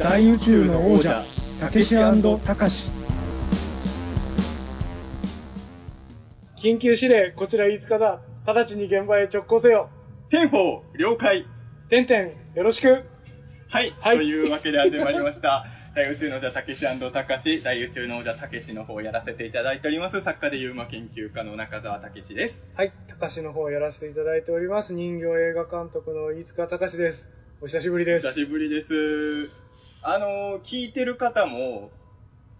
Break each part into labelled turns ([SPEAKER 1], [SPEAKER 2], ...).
[SPEAKER 1] 大宇宙の王者たけしたかし
[SPEAKER 2] 緊急指令、こちら飯塚だ。直ちに現場へ直行せよ。
[SPEAKER 3] Ten-four、了解。
[SPEAKER 2] てんてん、よろしく。
[SPEAKER 3] はい。
[SPEAKER 2] はい
[SPEAKER 3] というわけで始まりました。大宇宙の王者たけしたかし、大宇宙の王者たけしの方をやらせていただいております、作家で UMA 研究家の中澤たけしです。
[SPEAKER 2] はい、たかしの方をやらせていただいております。人形映画監督の飯塚隆です。お久しぶりです。
[SPEAKER 3] 久しぶりです。あのー、聞いてる方も、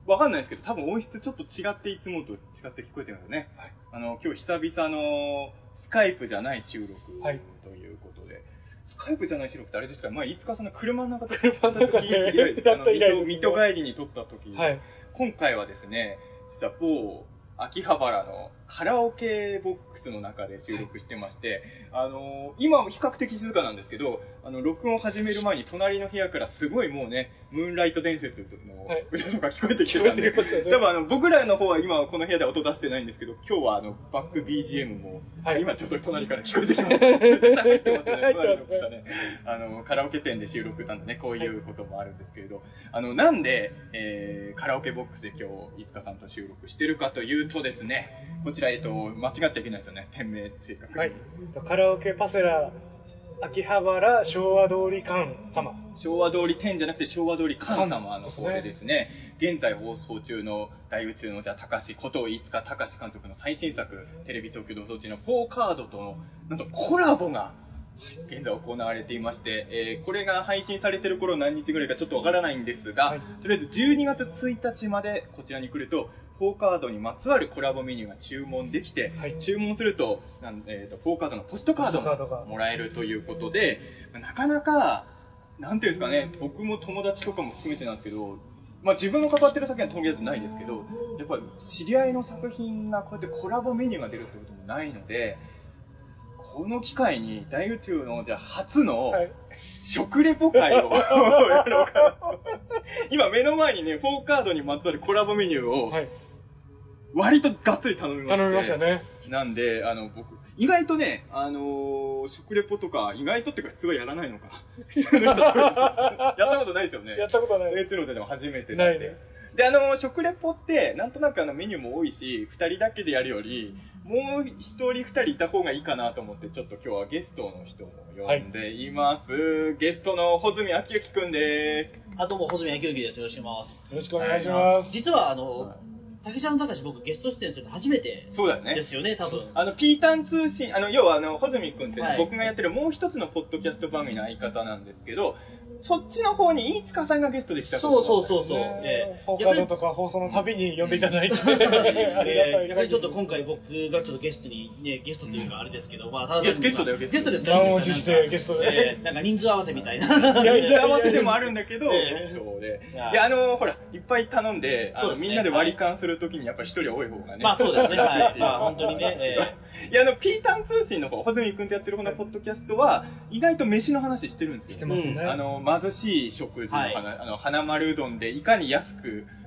[SPEAKER 3] わかんないですけど、多分音質ちょっと違っていつもと違って聞こえてるんですよね。
[SPEAKER 2] はい。
[SPEAKER 3] あの、今日久々のスカイプじゃない収録
[SPEAKER 2] はい
[SPEAKER 3] ということで、スカイプじゃない収録ってあれですか？前、いつかさんの車の中で
[SPEAKER 2] 車の中で
[SPEAKER 3] 以来です。かあの水戸帰りに撮った時、
[SPEAKER 2] はい。
[SPEAKER 3] 今回はですね、実は某秋葉原のカラオケボックスの中で収録してまして、あのー今比較的静かなんですけど、あの、録音を始める前に隣の部屋からすごいもうね、ムーンライト伝説の
[SPEAKER 2] はい
[SPEAKER 3] 歌とか聞こえてきてたんで、
[SPEAKER 2] 聞こえてきますよね
[SPEAKER 3] 多分あの、僕らの方は今この部屋では音出してないんですけど、今日はあの、バック BGM も、
[SPEAKER 2] はい
[SPEAKER 3] 今ちょっと隣から聞こえてきます。絶対入ってますね。
[SPEAKER 2] 入ってますね
[SPEAKER 3] あの、カラオケ店で収録なんでね、こういうこともあるんですけれど、あの、なんで、えー、カラオケボックスで今日、いつかさんと収録してるかというとですね、こちら、えっと、間違っちゃいけないですよね、店名正確に。
[SPEAKER 2] はい。カラオケパセラ、秋葉原昭和通り館様。
[SPEAKER 3] 昭和通り店じゃなくて昭和通り館様の方でですね、現在放送中の大宇宙のじゃあ高志こと飯塚隆監督の最新作、テレビ東京で放送中の4カードとの、なんとコラボが、現在行われていまして、えーこれが配信されてる頃何日ぐらいかちょっとわからないんですが、
[SPEAKER 2] はい
[SPEAKER 3] とりあえず12月1日までこちらに来ると、4カードにまつわるコラボメニューが注文できて、
[SPEAKER 2] はい
[SPEAKER 3] 注文すると、なんえーと4カードのポストカード
[SPEAKER 2] が
[SPEAKER 3] ももらえるということで、なかなか、なんていうんですかね、僕も友達とかも含めてなんですけど、まあ自分の関わってる先はとりあえずないですけど、やっぱり知り合いの作品がこうやってコラボメニューが出るってこともないので、この機会に大宇宙のじゃあ初の
[SPEAKER 2] はい。
[SPEAKER 3] 食レポ会を やろうかなと。今目の前にね、4カードにまつわるコラボメニューを
[SPEAKER 2] はい。
[SPEAKER 3] 割とがっつり頼みまして。
[SPEAKER 2] 頼みましたね。
[SPEAKER 3] なんで、あの、僕、意外とね、あのー食レポとか、意外とっていうか普通はやらないのか。普通の人と やったことないですよね。
[SPEAKER 2] やったことないです。
[SPEAKER 3] レッツのでも初めて
[SPEAKER 2] ないです。
[SPEAKER 3] で、あの、食レポって、なんとなくあのメニューも多いし、二人だけでやるより、もう一人二人いた方がいいかなと思って、ちょっと今日はゲストの人を呼んでいます。ゲストの穂積昭之くんです。
[SPEAKER 4] あ、どうも、穂積明之です。よろしくお願いします。
[SPEAKER 2] よろしくお願いします。
[SPEAKER 4] 実は、あの
[SPEAKER 3] は、
[SPEAKER 4] 竹ちゃんの高し僕ゲスト出演するの初めて
[SPEAKER 3] そうだよね
[SPEAKER 4] で。すよね、多分。
[SPEAKER 3] あの、ピータン通信、あの、要はあの、穂積くんってね、
[SPEAKER 4] はい
[SPEAKER 3] 僕がやってるもう一つのポッドキャスト番組の相方なんですけど、そっちの方に飯塚さんがゲストで来た
[SPEAKER 4] そうそうそうそう。
[SPEAKER 2] ね
[SPEAKER 4] え。
[SPEAKER 2] ーカードとか放送のたびに呼んでいただいて、
[SPEAKER 4] え。ーやはりちょっと今回僕がちょっとゲストに、ね、ゲストというかあれですけど、まあ、ただ
[SPEAKER 3] ゲスゲストだよゲスト
[SPEAKER 4] ゲストですか
[SPEAKER 2] 満を持してゲストで。
[SPEAKER 4] えーなんか人数合わせみたいな。
[SPEAKER 2] いやいや
[SPEAKER 3] 合わせでもあるんだけど、
[SPEAKER 4] ええ。
[SPEAKER 3] ゲストで。
[SPEAKER 4] いや
[SPEAKER 3] で、あの、ほら、いっぱい頼んで、あの、
[SPEAKER 4] そうですね。
[SPEAKER 3] みんなで割り勘するときにやっぱ一人多い方がね。
[SPEAKER 4] まあそうですね、はい。まあ
[SPEAKER 3] まあ
[SPEAKER 4] 本当にね、え
[SPEAKER 3] いや、あの、ピータン通信の方、穂積くんとやってる方のポッドキャストは、意外と飯の話してるんですよ。
[SPEAKER 2] してますね。
[SPEAKER 3] あの、貧しい食事の話、
[SPEAKER 4] はい。
[SPEAKER 3] あの、花丸うどんでいかに安く、う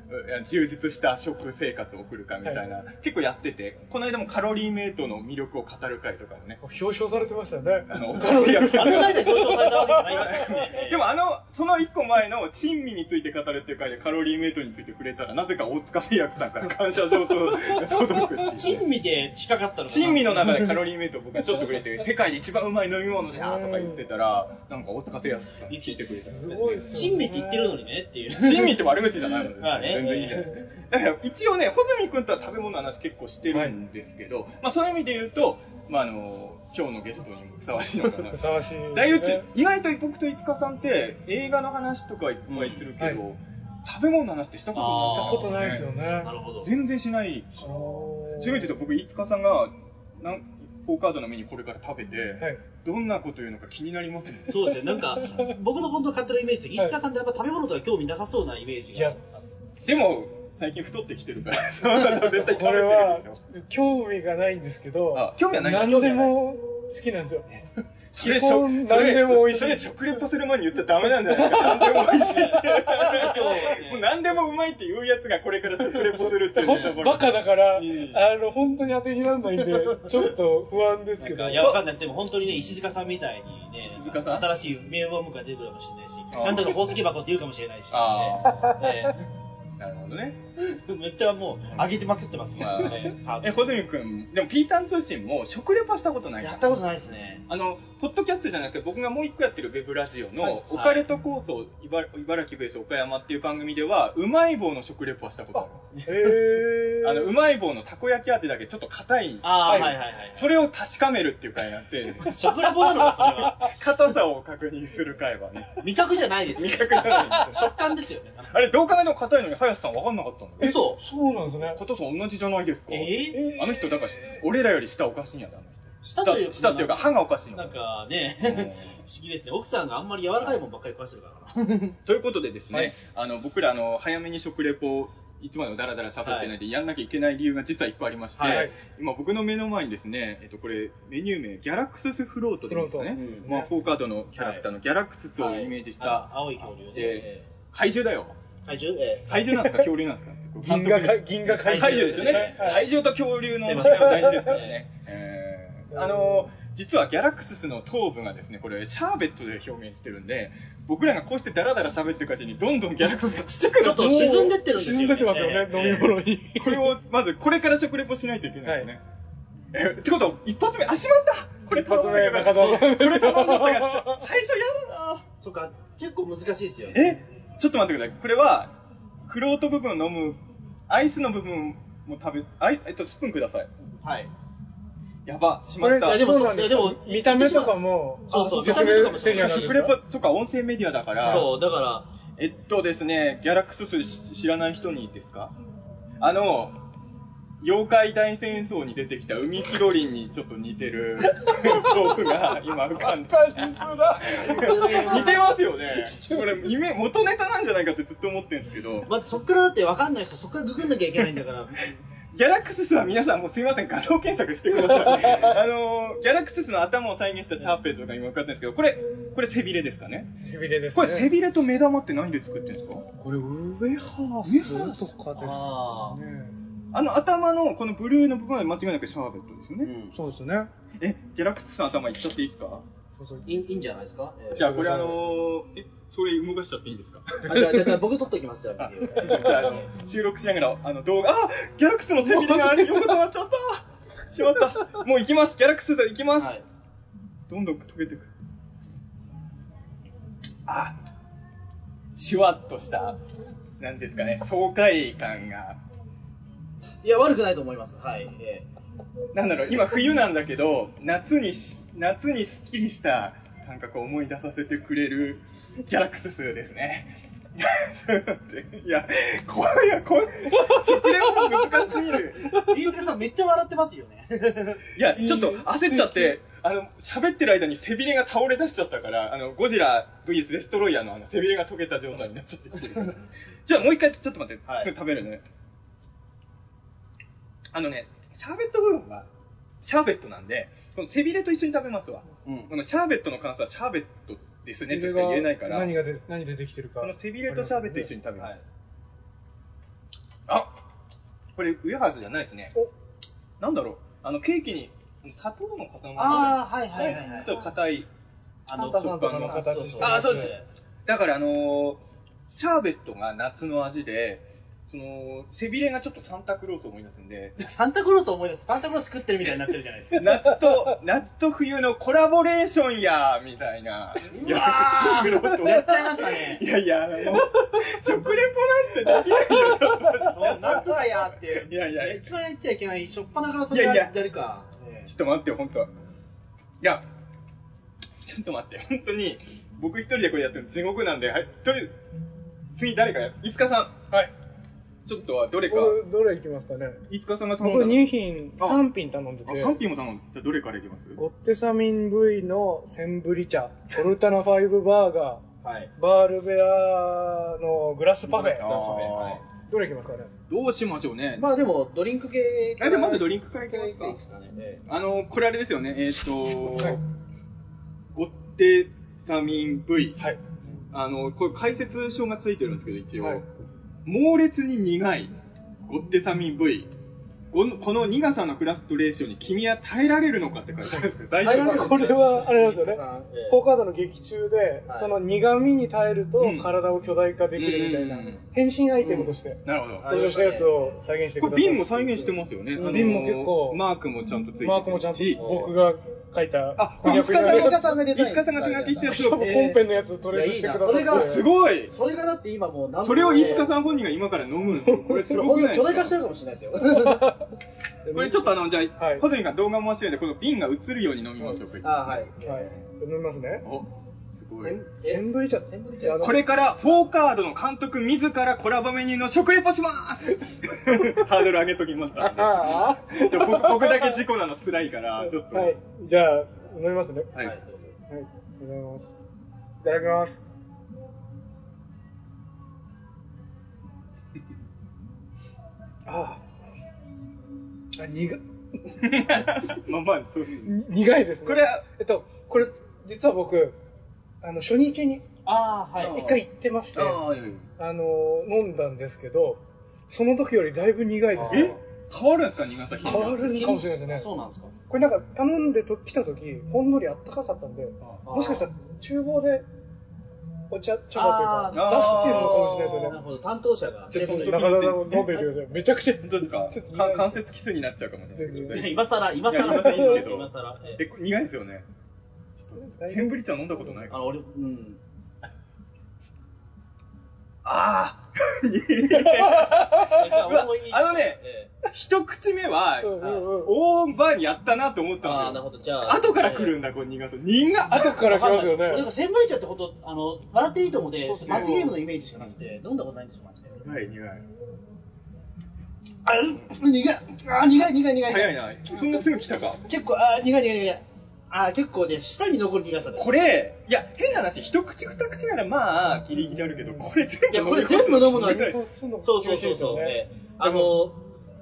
[SPEAKER 3] 充実した食生活を送るかみたいな、結構やってて、この間もカロリーメイトの魅力を語る会とかもね、
[SPEAKER 2] 表彰されてましたよね。
[SPEAKER 3] あの、お達役さん
[SPEAKER 4] で表彰されたわけじゃないですよね。
[SPEAKER 3] でもあの、その一個前の珍味について語るっていう回でカロリーメイトについて触れたら、なぜか大塚製薬さんから感謝状と 届くっていう。
[SPEAKER 4] 珍味で引っかかったの
[SPEAKER 3] 珍味の中でカロリーメイトを僕がちょっと触れて、世界で一番うまい飲み物だとか言ってたら、なんか大塚製薬さん聞いてくれた
[SPEAKER 2] す
[SPEAKER 3] んですね。
[SPEAKER 2] ごいですよ
[SPEAKER 4] 珍味って言ってるのにねっていう。
[SPEAKER 3] 珍味って悪口じゃないので、
[SPEAKER 4] まあね
[SPEAKER 3] 全然いいじゃないですか。だから一応ね、穂積君とは食べ物の話結構してるんですけど、まあそういう意味で言うと、まああの、今日のゲストにもふさわしいのかな
[SPEAKER 2] ふ。さわしい。
[SPEAKER 3] 大宇宙、意外と僕と五日さんって映画の話とかいっぱいするけど、
[SPEAKER 2] うんは
[SPEAKER 3] 食べ物の話ってしたこと
[SPEAKER 2] したことないですよね。
[SPEAKER 4] なるほど。
[SPEAKER 3] 全然しない。
[SPEAKER 2] あー
[SPEAKER 3] そういう意味で言うと僕、五日さんが、なんフォーカードのメニューこれから食べて、
[SPEAKER 2] はい。
[SPEAKER 3] どんなこと言うのか気になりますね。
[SPEAKER 4] そうですね、なんか、僕の本当勝手なイメージで、飯塚さんってやっぱ食べ物とか興味なさそうなイメージ
[SPEAKER 2] いや
[SPEAKER 4] が。
[SPEAKER 3] でも、最近太ってきてるから、絶対食べてる
[SPEAKER 2] これは興味がないんですけど、
[SPEAKER 3] あ興味はない
[SPEAKER 2] 何でも好きなんですよ。
[SPEAKER 3] それ
[SPEAKER 2] 何でも美味しい
[SPEAKER 3] それ食レポする前に言っちゃダメなんじゃないですか。何でも美味しいって。もう何でもうまいって言うやつがこれから食レポするっていうところ。
[SPEAKER 2] バカだから、
[SPEAKER 3] うん
[SPEAKER 2] あの、本当に当てにならないんで、ちょっと不安ですけど。
[SPEAKER 4] いや、わかんないです。でも本当にね、石塚さんみたいにね、
[SPEAKER 3] 石塚さん？
[SPEAKER 4] 新しい名バームが出てくるかもしれないし、なんだか宝石箱って言うかもしれないし、
[SPEAKER 3] あ
[SPEAKER 4] ね
[SPEAKER 3] なるほどね。
[SPEAKER 4] ね めっちゃもう、上げてまくってますもんね。
[SPEAKER 3] え、穂積くん、でもピータン通信も食レポしたことない
[SPEAKER 4] やったことないですね。
[SPEAKER 3] あの、ポッドキャストじゃないですけど、僕がもう一個やってるウェブラジオの、
[SPEAKER 4] はい
[SPEAKER 3] オカレト構想茨茨城ベース岡山っていう番組では、うまい棒の食レポはしたことある。
[SPEAKER 2] へー。
[SPEAKER 3] あの、うまい棒のたこ焼き味だけちょっと硬い。
[SPEAKER 4] ああ、
[SPEAKER 3] はい
[SPEAKER 4] はいはいはい。
[SPEAKER 3] それを確かめるっていう回になって、
[SPEAKER 4] 食レポなのか、それは。
[SPEAKER 3] 硬さを確認する回はね。
[SPEAKER 4] 味覚じゃないですよ。
[SPEAKER 3] 味覚じゃないですよ
[SPEAKER 4] 食感ですよね。
[SPEAKER 3] あれ、どう考えても硬いのに、林さん分かんなかったんだよ。
[SPEAKER 4] 嘘
[SPEAKER 2] そうなんですね。
[SPEAKER 3] 硬さ同じじゃないですか。
[SPEAKER 4] えー？
[SPEAKER 3] あの人、だから、俺らより舌おかしいんやで、あの人。
[SPEAKER 4] 舌という
[SPEAKER 3] 舌っていうか、歯がおかしいの。
[SPEAKER 4] なんかね、
[SPEAKER 3] うん
[SPEAKER 4] 不思議ですね。奥さんがあんまり柔らかいもんばっかり食わしてるからな。
[SPEAKER 3] ということでですね、
[SPEAKER 2] はい
[SPEAKER 3] あの僕らあの早めに食レポをいつまでもダラダラ喋ってないでやんなきゃいけない理由が実はいっぱいありまして、
[SPEAKER 4] はい
[SPEAKER 3] 今僕の目の前にですね、えっとこれメニュー名ギャラクススフロートですかねまあフォーカードのキャラクターのギャラクススをイメージした、
[SPEAKER 4] はい青い恐竜で
[SPEAKER 3] で、怪獣だよ。
[SPEAKER 4] 怪獣？えー
[SPEAKER 3] 怪獣なんですか？恐竜なんですか？
[SPEAKER 2] 銀河か、銀河怪
[SPEAKER 3] 怪獣ですよね。怪獣と恐竜の違いは大事ですからね。えーあの実はギャラクススの頭部がですね、これシャーベットで表現してるんで、僕らがこうしてダラダラ喋ってるうちにどんどんギャラクススがちっちゃくな
[SPEAKER 4] ちょっと沈んでってるんですよ、
[SPEAKER 2] 沈んでってますよね、
[SPEAKER 4] えー。
[SPEAKER 2] 飲み物に。
[SPEAKER 3] これを、まず、これから食レポしないといけないですね。え、ってことは、一発目、あ、しまった！これ
[SPEAKER 2] 一発目
[SPEAKER 3] 頼ん。だけど
[SPEAKER 2] 中田さん
[SPEAKER 3] これ頼んだったが、最初嫌だな
[SPEAKER 4] そっか、結構難しいですよね。
[SPEAKER 3] え、ちょっと待ってください。これは、クロート部分を飲む、アイスの部分も食べ、あい、えっと、スプーンください。
[SPEAKER 4] はい。
[SPEAKER 3] やば、しまった。
[SPEAKER 4] でも
[SPEAKER 2] そうなんですか？
[SPEAKER 4] でも
[SPEAKER 2] 見た目とかも、
[SPEAKER 4] そうそう
[SPEAKER 2] 説
[SPEAKER 4] 見た目とかも
[SPEAKER 2] 明せにはなんです
[SPEAKER 3] 食レポ
[SPEAKER 2] か、
[SPEAKER 3] そっか、音声メディアだから、
[SPEAKER 4] そう、だから、
[SPEAKER 3] えっとですね、ギャラクススし知らない人にですか？あの、妖怪大戦争に出てきた海キロリンにちょっと似てる 豆腐が今浮かんで 似てますよね。これ、夢、元ネタなんじゃないかってずっと思ってるんですけど、
[SPEAKER 4] まずそっからだって分かんない人、そっからググんなきゃいけないんだから。
[SPEAKER 3] ギャラクススは皆さんもうすいません、画像検索してください。あの、ギャラクススの頭を再現したシャーペットが今浮かってるんですけど、これ、これ背びれですかね？
[SPEAKER 2] 背びれですね。
[SPEAKER 3] これ背びれと目玉って何で作ってるんですか？
[SPEAKER 2] これ、ウェハースとかです
[SPEAKER 4] あ
[SPEAKER 2] かね。
[SPEAKER 3] あの頭のこのブルーの部分は間違いなくシャーベットですよね。
[SPEAKER 4] うん
[SPEAKER 2] そうですね。
[SPEAKER 3] え、ギャラクススの頭いっちゃっていいですか？
[SPEAKER 2] そうそう
[SPEAKER 4] いいいいんじゃないですか？えー
[SPEAKER 3] じゃあこれあのー、え、それ動かしちゃっていいんですか？
[SPEAKER 4] あじゃあ、じゃあ僕撮っときます、じゃあ、ビデオ。
[SPEAKER 3] じゃああの、収録しながら、あの動画、あギャラクスの背びれが横となっちゃったしまったもう行きますギャラクス行きます、
[SPEAKER 4] はい。
[SPEAKER 3] どんどん溶けていく。あシュワッとした、なんですかね、爽快感が。
[SPEAKER 4] いや、悪くないと思います。はい。え
[SPEAKER 3] なんだろう、今冬なんだけど、夏にし、夏にスッキリした感覚を思い出させてくれるギャラクススですね。いや、これ、いや、これ、食レポ難しすぎる。
[SPEAKER 4] ー、飯塚さんめっちゃ笑ってますよね。
[SPEAKER 3] いや、ちょっと焦っちゃって、あの、喋ってる間に背びれが倒れ出しちゃったから、あの、ゴジラ VS デストロイヤーのあの、背びれが溶けた状態になっちゃってきてる。じゃあもう一回、ちょっと待って、
[SPEAKER 4] はい
[SPEAKER 3] すぐ食べるね。あのね、シャーベット部分は、シャーベットなんで、この背びれと一緒に食べますわ。
[SPEAKER 4] うん
[SPEAKER 3] このシャーベットの感想はシャーベットですねとしか言えないから、
[SPEAKER 2] 何がで、何でできてるか。
[SPEAKER 3] この背びれとシャーベット一緒に食べます。
[SPEAKER 4] はい
[SPEAKER 3] あこれ、ウェハーズじゃないですね。
[SPEAKER 2] お
[SPEAKER 3] なんだろうあの、ケーキに砂糖の塊
[SPEAKER 4] ああ、はいはいはいはい。
[SPEAKER 3] ちょっと硬い。
[SPEAKER 4] あ
[SPEAKER 2] サンタさんとかの形して
[SPEAKER 3] あそうですだからあのーシャーベットが夏の味で、その、背びれがちょっとサンタクロースを思い出すんで、
[SPEAKER 4] サンタクロース思い出す。サンタクロース食ってるみたいになってるじゃないですか。
[SPEAKER 3] 夏と、夏と冬のコラボレーションやみたいな。いや
[SPEAKER 4] ーやっちゃいましたね
[SPEAKER 3] い。やいや、あの、食レポなんてできないよ、
[SPEAKER 4] そう、なんとかやって。
[SPEAKER 3] いやいや
[SPEAKER 4] 一番やっちゃいけない。しょっぱなからそれや
[SPEAKER 3] いやいや
[SPEAKER 4] るか。え
[SPEAKER 3] ちょっと待ってよ、本当いや、ちょっと待って、本当に、僕一人でこれやってるの地獄なんで、はい、とりあえず、次誰かや、いつかさ
[SPEAKER 2] はい。
[SPEAKER 3] ん、ちょっとはどれか、
[SPEAKER 2] どれいきますかね。
[SPEAKER 3] いつかさんが頼ん
[SPEAKER 2] 僕
[SPEAKER 3] だの
[SPEAKER 2] 2品、
[SPEAKER 3] あ
[SPEAKER 2] 3品頼んで
[SPEAKER 3] あ、
[SPEAKER 2] て。
[SPEAKER 3] 3品も頼んだ。じゃあどれからいきます？
[SPEAKER 2] ゴッテサミン V のセンブリ茶、トルタナ5バーガ
[SPEAKER 4] ーはい。
[SPEAKER 2] ー、バールベアのグラスパフェ。
[SPEAKER 4] はい
[SPEAKER 2] どれいきますかね？
[SPEAKER 3] どうしましょうね。
[SPEAKER 4] まあでも、ドリンク系
[SPEAKER 3] あじゃあまずドリンクからいきますかあの、これあれですよね、えーっと、
[SPEAKER 2] はい
[SPEAKER 3] ゴッテサミン V。
[SPEAKER 2] はい。
[SPEAKER 3] あの、これ解説書がついてるんですけど、一応。
[SPEAKER 2] はい
[SPEAKER 3] 猛烈に苦いゴッテサミン V。このこの苦さのフラストレーションに君は耐えられるのかって書いてあるんですけど、大丈夫
[SPEAKER 4] 耐えられる
[SPEAKER 2] これは、あれなんですよね。
[SPEAKER 4] ええ
[SPEAKER 2] フォーカードの劇中で、
[SPEAKER 4] はい
[SPEAKER 2] その苦味に耐えると
[SPEAKER 3] うん
[SPEAKER 2] 体を巨大化できるみたいな
[SPEAKER 3] うんうんうん、
[SPEAKER 2] 変身アイテムとして
[SPEAKER 3] なるほど。
[SPEAKER 2] 登場したやつを再現してく
[SPEAKER 3] これ
[SPEAKER 2] ださい。
[SPEAKER 3] 瓶も再現してますよね。
[SPEAKER 2] うん
[SPEAKER 3] あの
[SPEAKER 2] 瓶も結構
[SPEAKER 3] マークもちゃんとついてるし。
[SPEAKER 2] マークもちゃんと僕が書いた。
[SPEAKER 3] あ、これ、いつかさん
[SPEAKER 4] 飯塚さんがデザイン
[SPEAKER 3] いつかさんが手書きしたやつを、
[SPEAKER 2] 本編のやつトレースしてくださって。
[SPEAKER 4] いやいいなそれが
[SPEAKER 3] すごい
[SPEAKER 4] それがだって今もう何
[SPEAKER 3] それを飯塚
[SPEAKER 4] ん
[SPEAKER 3] さん本人が今から飲むんですよ。これすごくないですか？
[SPEAKER 4] に巨大化しちゃうかもしれないですよ。
[SPEAKER 3] これちょっとあの、じゃあ、
[SPEAKER 2] はい
[SPEAKER 3] ホズミが動画回してるんで、この瓶が映るように飲みましょうか。
[SPEAKER 4] あはい。
[SPEAKER 2] はい。飲みますね。
[SPEAKER 3] お、すごい。
[SPEAKER 2] センブリ茶。
[SPEAKER 4] センブリ茶
[SPEAKER 2] あの
[SPEAKER 3] これから、フォーカードの監督自らコラボメニューの食レポします ハードル上げときましたんで。
[SPEAKER 2] あ
[SPEAKER 3] ちょ僕僕だけ事故なの辛いから、ちょっと。
[SPEAKER 2] あ。はい。じゃあ、飲みますね。
[SPEAKER 3] はい。
[SPEAKER 2] はい。ありがとうございます。いただきます。ああ。あ、苦、
[SPEAKER 3] まあまあ、そうですね。
[SPEAKER 2] に苦いですね。
[SPEAKER 3] これは、
[SPEAKER 2] えっと、これ、実は僕、あの、初日に
[SPEAKER 4] ああ、はい。
[SPEAKER 2] 一回行ってまして、
[SPEAKER 3] ああ、いやいや
[SPEAKER 2] あの、飲んだんですけど、その時よりだいぶ苦いです
[SPEAKER 3] え？
[SPEAKER 2] よ。
[SPEAKER 3] 変わるんですか、苦さ
[SPEAKER 2] 変わるかもしれないですね。
[SPEAKER 4] そうなんですか。
[SPEAKER 2] これなんか頼んでと来た時、ほんのりあったかかったんで、もしかしたら厨房でお茶、茶葉というか、出してるのかもしれないですよね。
[SPEAKER 4] なるほど、担当者が。
[SPEAKER 3] ちょっと
[SPEAKER 2] 中田さん飲んでみてください。めちゃくちゃ。
[SPEAKER 3] 本当ですか？
[SPEAKER 2] ちょっと
[SPEAKER 3] か関節キスになっちゃうかもしれないですけど
[SPEAKER 2] です
[SPEAKER 3] ね。
[SPEAKER 4] 今更、今
[SPEAKER 3] いや
[SPEAKER 4] 更。
[SPEAKER 3] 今更いいですけど
[SPEAKER 4] 今更。え
[SPEAKER 3] え、これ苦いですよね。ちょっと、センブリ茶飲んだことないか
[SPEAKER 4] あの、俺、うん。
[SPEAKER 3] ああ
[SPEAKER 4] あ
[SPEAKER 3] のね
[SPEAKER 4] え
[SPEAKER 3] 一口目は
[SPEAKER 2] う、んうんうん。
[SPEAKER 3] オーバーにやったなと思ったんですよ。
[SPEAKER 4] なるほど。じゃあ。
[SPEAKER 3] 後から来るんだ、この苦さ。苦っ
[SPEAKER 2] 後から来ますよね
[SPEAKER 4] 俺が。センブリ茶ってほんと、あの、笑っていいと思で
[SPEAKER 2] そうそう、
[SPEAKER 4] 罰ゲームのイメージしかなくて、飲んだことないんですよ、マジで。
[SPEAKER 3] 苦い、苦い。
[SPEAKER 4] あ、うん苦い。あ、苦い、苦い、苦い。
[SPEAKER 3] 早いな。そんなすぐ来たか。
[SPEAKER 4] 結構、あ、苦い、苦い、苦い。あ、結構ね、舌に残る苦さだ。
[SPEAKER 3] これ、いや、変な話、一口二口ならまあ、ギリギリあるけど、これ全部
[SPEAKER 4] いやこれ全部飲むのは
[SPEAKER 2] そうそう
[SPEAKER 4] そうそうそうそう。ええあの、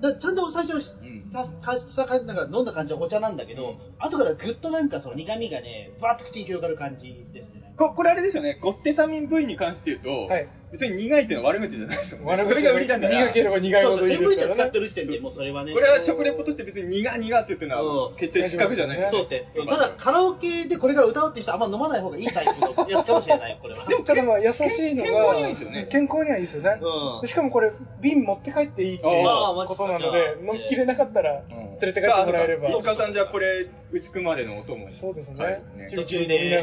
[SPEAKER 4] だちゃんと最初、
[SPEAKER 3] ん
[SPEAKER 4] さかした感じなんか飲んだ感じはお茶なんだけど、後からぐっとなんかその苦味がね、ぶわっと口に広がる感じですね。
[SPEAKER 3] ここれあれですよね、ゴッテサミン V に関して言うと、
[SPEAKER 2] はい
[SPEAKER 3] 別に苦いっていうのは悪口じゃないですよね。それが売りだから。
[SPEAKER 2] 苦ければ苦いほどいい
[SPEAKER 4] センブリ茶使って
[SPEAKER 2] ですからね。
[SPEAKER 4] る時点でもうそれはね。
[SPEAKER 3] これは食レポとして別に苦苦って言ってるのは
[SPEAKER 4] うん
[SPEAKER 3] 決して失格じゃないです。
[SPEAKER 4] そうですね。ただ、カラオケでこれから歌うって人あんま飲まない方がいいタイプのやつかもしれない、これは。
[SPEAKER 3] でも
[SPEAKER 2] ただまあ優しいの
[SPEAKER 3] 健
[SPEAKER 2] が、
[SPEAKER 3] 康にはいいですよね
[SPEAKER 2] 健康にはいいですよね。
[SPEAKER 4] うん
[SPEAKER 2] でしかもこれ、瓶持って帰っていいっていうことなので、飲みきれなかったら、連れて帰ってもらえれば。
[SPEAKER 3] 飯塚さんじゃあこれ、牛久までのお供に。
[SPEAKER 2] そうですね
[SPEAKER 3] はいね
[SPEAKER 2] ち
[SPEAKER 4] 途中で。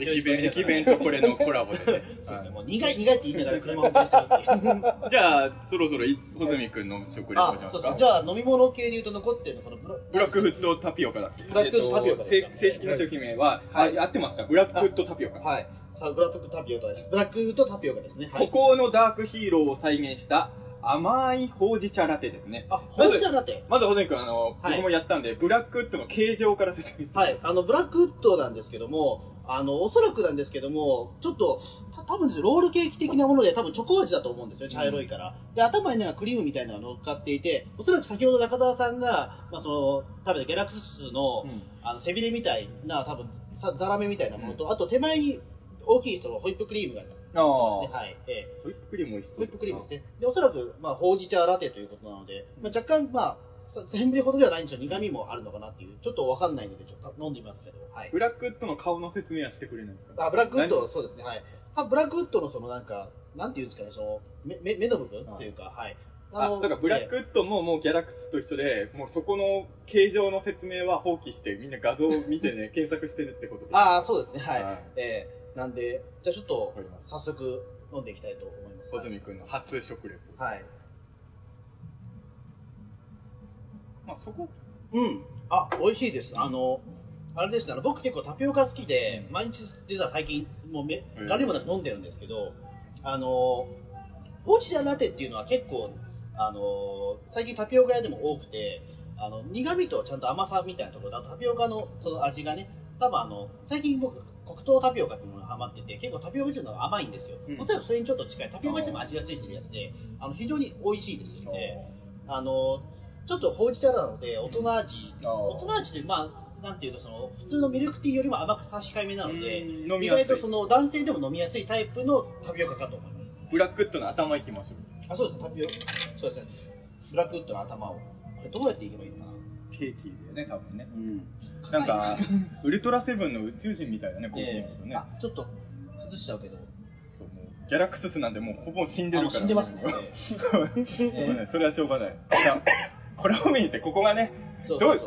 [SPEAKER 3] 駅弁、とこれのコラボでね。
[SPEAKER 4] そうですね。
[SPEAKER 3] は
[SPEAKER 4] もう苦い苦いって言いながら車を運転してるっていう。
[SPEAKER 3] じゃあ、そろそろい、穂積君の食レポしま、すか
[SPEAKER 4] そうそう。じゃあ飲み物系で言うと残ってるのこのブラ
[SPEAKER 3] ブラックフットタピオカだっけ
[SPEAKER 4] ブラックフットタピオカ
[SPEAKER 3] えっと正式な商品名は、
[SPEAKER 4] はい
[SPEAKER 3] あ、合ってますかブラックフットタピオカ。
[SPEAKER 4] はい。あブラックフットタピオカです。ブラックフットタピオカですね。はい。
[SPEAKER 3] 孤高のダークヒーローを再現した甘いほうじ茶ラテですね。
[SPEAKER 4] あ、ほうじ茶ラテ？
[SPEAKER 3] まず、穂積君、あの、
[SPEAKER 4] はい
[SPEAKER 3] 僕もやったんで、ブラックウッドの形状から説明して。
[SPEAKER 4] はい。あの、ブラックウッドなんですけども、あの、おそらくなんですけども、ちょっと、た多分ですねロールケーキ的なもので、多分チョコ味だと思うんですよ、茶色いから。で、頭になんかクリームみたいなのが乗っかっていて、おそらく先ほど中澤さんが、まあ、その、食べたギャラクスの、
[SPEAKER 3] うん
[SPEAKER 4] あの、背びれみたいな、多分さザラメみたいなものと、あと手前に大きいそのホイップクリームがありますね。
[SPEAKER 3] ああ。
[SPEAKER 4] はい。ええ
[SPEAKER 3] ホイップクリーム美味しそう
[SPEAKER 4] ホイップクリームですね。で、おそらく、まあ、ほうじ茶ラテということなので、まあ、若干、まあ、さ千里ほどではないんですよ。苦味もあるのかなっていう。ちょっとわかんないので、ちょっと飲んでみますけど。はい。
[SPEAKER 3] ブラックウッドの顔の説明はしてくれないんですか？
[SPEAKER 4] あ、ブラックウッド、
[SPEAKER 3] 何？
[SPEAKER 4] そうですね。はい。あブラックウッドのそのなんか、なんていうんですかね、その、目、目目の部分っていうか、はい。
[SPEAKER 3] あ、だからブラックウッドももうギャラクスと一緒で、もうそこの形状の説明は放棄して、みんな画像を見てね、検索してるってことです。
[SPEAKER 4] ああ、そうですね。はい。
[SPEAKER 3] はい
[SPEAKER 4] えー、なんで、じゃあちょっと早速飲んでいきたいと思います。
[SPEAKER 3] 穂積君の初食レポ。
[SPEAKER 4] はい。
[SPEAKER 3] まあそこ、
[SPEAKER 4] うん。あ、美味しいです。あの、あれですね、僕結構タピオカ好きで、毎日実は最近、もうめ、
[SPEAKER 3] うん
[SPEAKER 4] ガリもなく飲んでるんですけど、あの、ほうじ茶ラテっていうのは結構、あの、最近タピオカ屋でも多くて、あの、苦味とちゃんと甘さみたいなところ、あとタピオカのその味がね、多分あの、最近僕、黒糖タピオカっていうものがハマってて、結構タピオカ自体が甘いんですよ。
[SPEAKER 3] うん
[SPEAKER 4] 例えばそれにちょっと近い、タピオカ自体も味がついてるやつで、あの、非常に美味しいですよね。あの、ちょっとほうじ茶なので、大人味、
[SPEAKER 3] あー
[SPEAKER 4] 大人味で、まあ、なんていうか、その、普通のミルクティーよりも甘さ控えめなので、意外とその、男性でも飲みやすいタイプのタピオカかと思います。
[SPEAKER 3] ブラックウッドの頭いきましょう。
[SPEAKER 4] あ、そうです、タピオカ。そうですね。ブラックウッドの頭を。これどうやっていけばいいのかな
[SPEAKER 3] ケーキでね、多分ね。
[SPEAKER 4] うん。
[SPEAKER 3] なんか、ウルトラセブンの宇宙人みたいだね、コスチュームとね。
[SPEAKER 4] あ、ちょっと崩しちゃうけど。
[SPEAKER 3] そう、もう、ギャラクススなんでもうほぼ死んでるから。
[SPEAKER 4] あ死んでますね
[SPEAKER 3] それはしょうがない。これを見て、ここがね、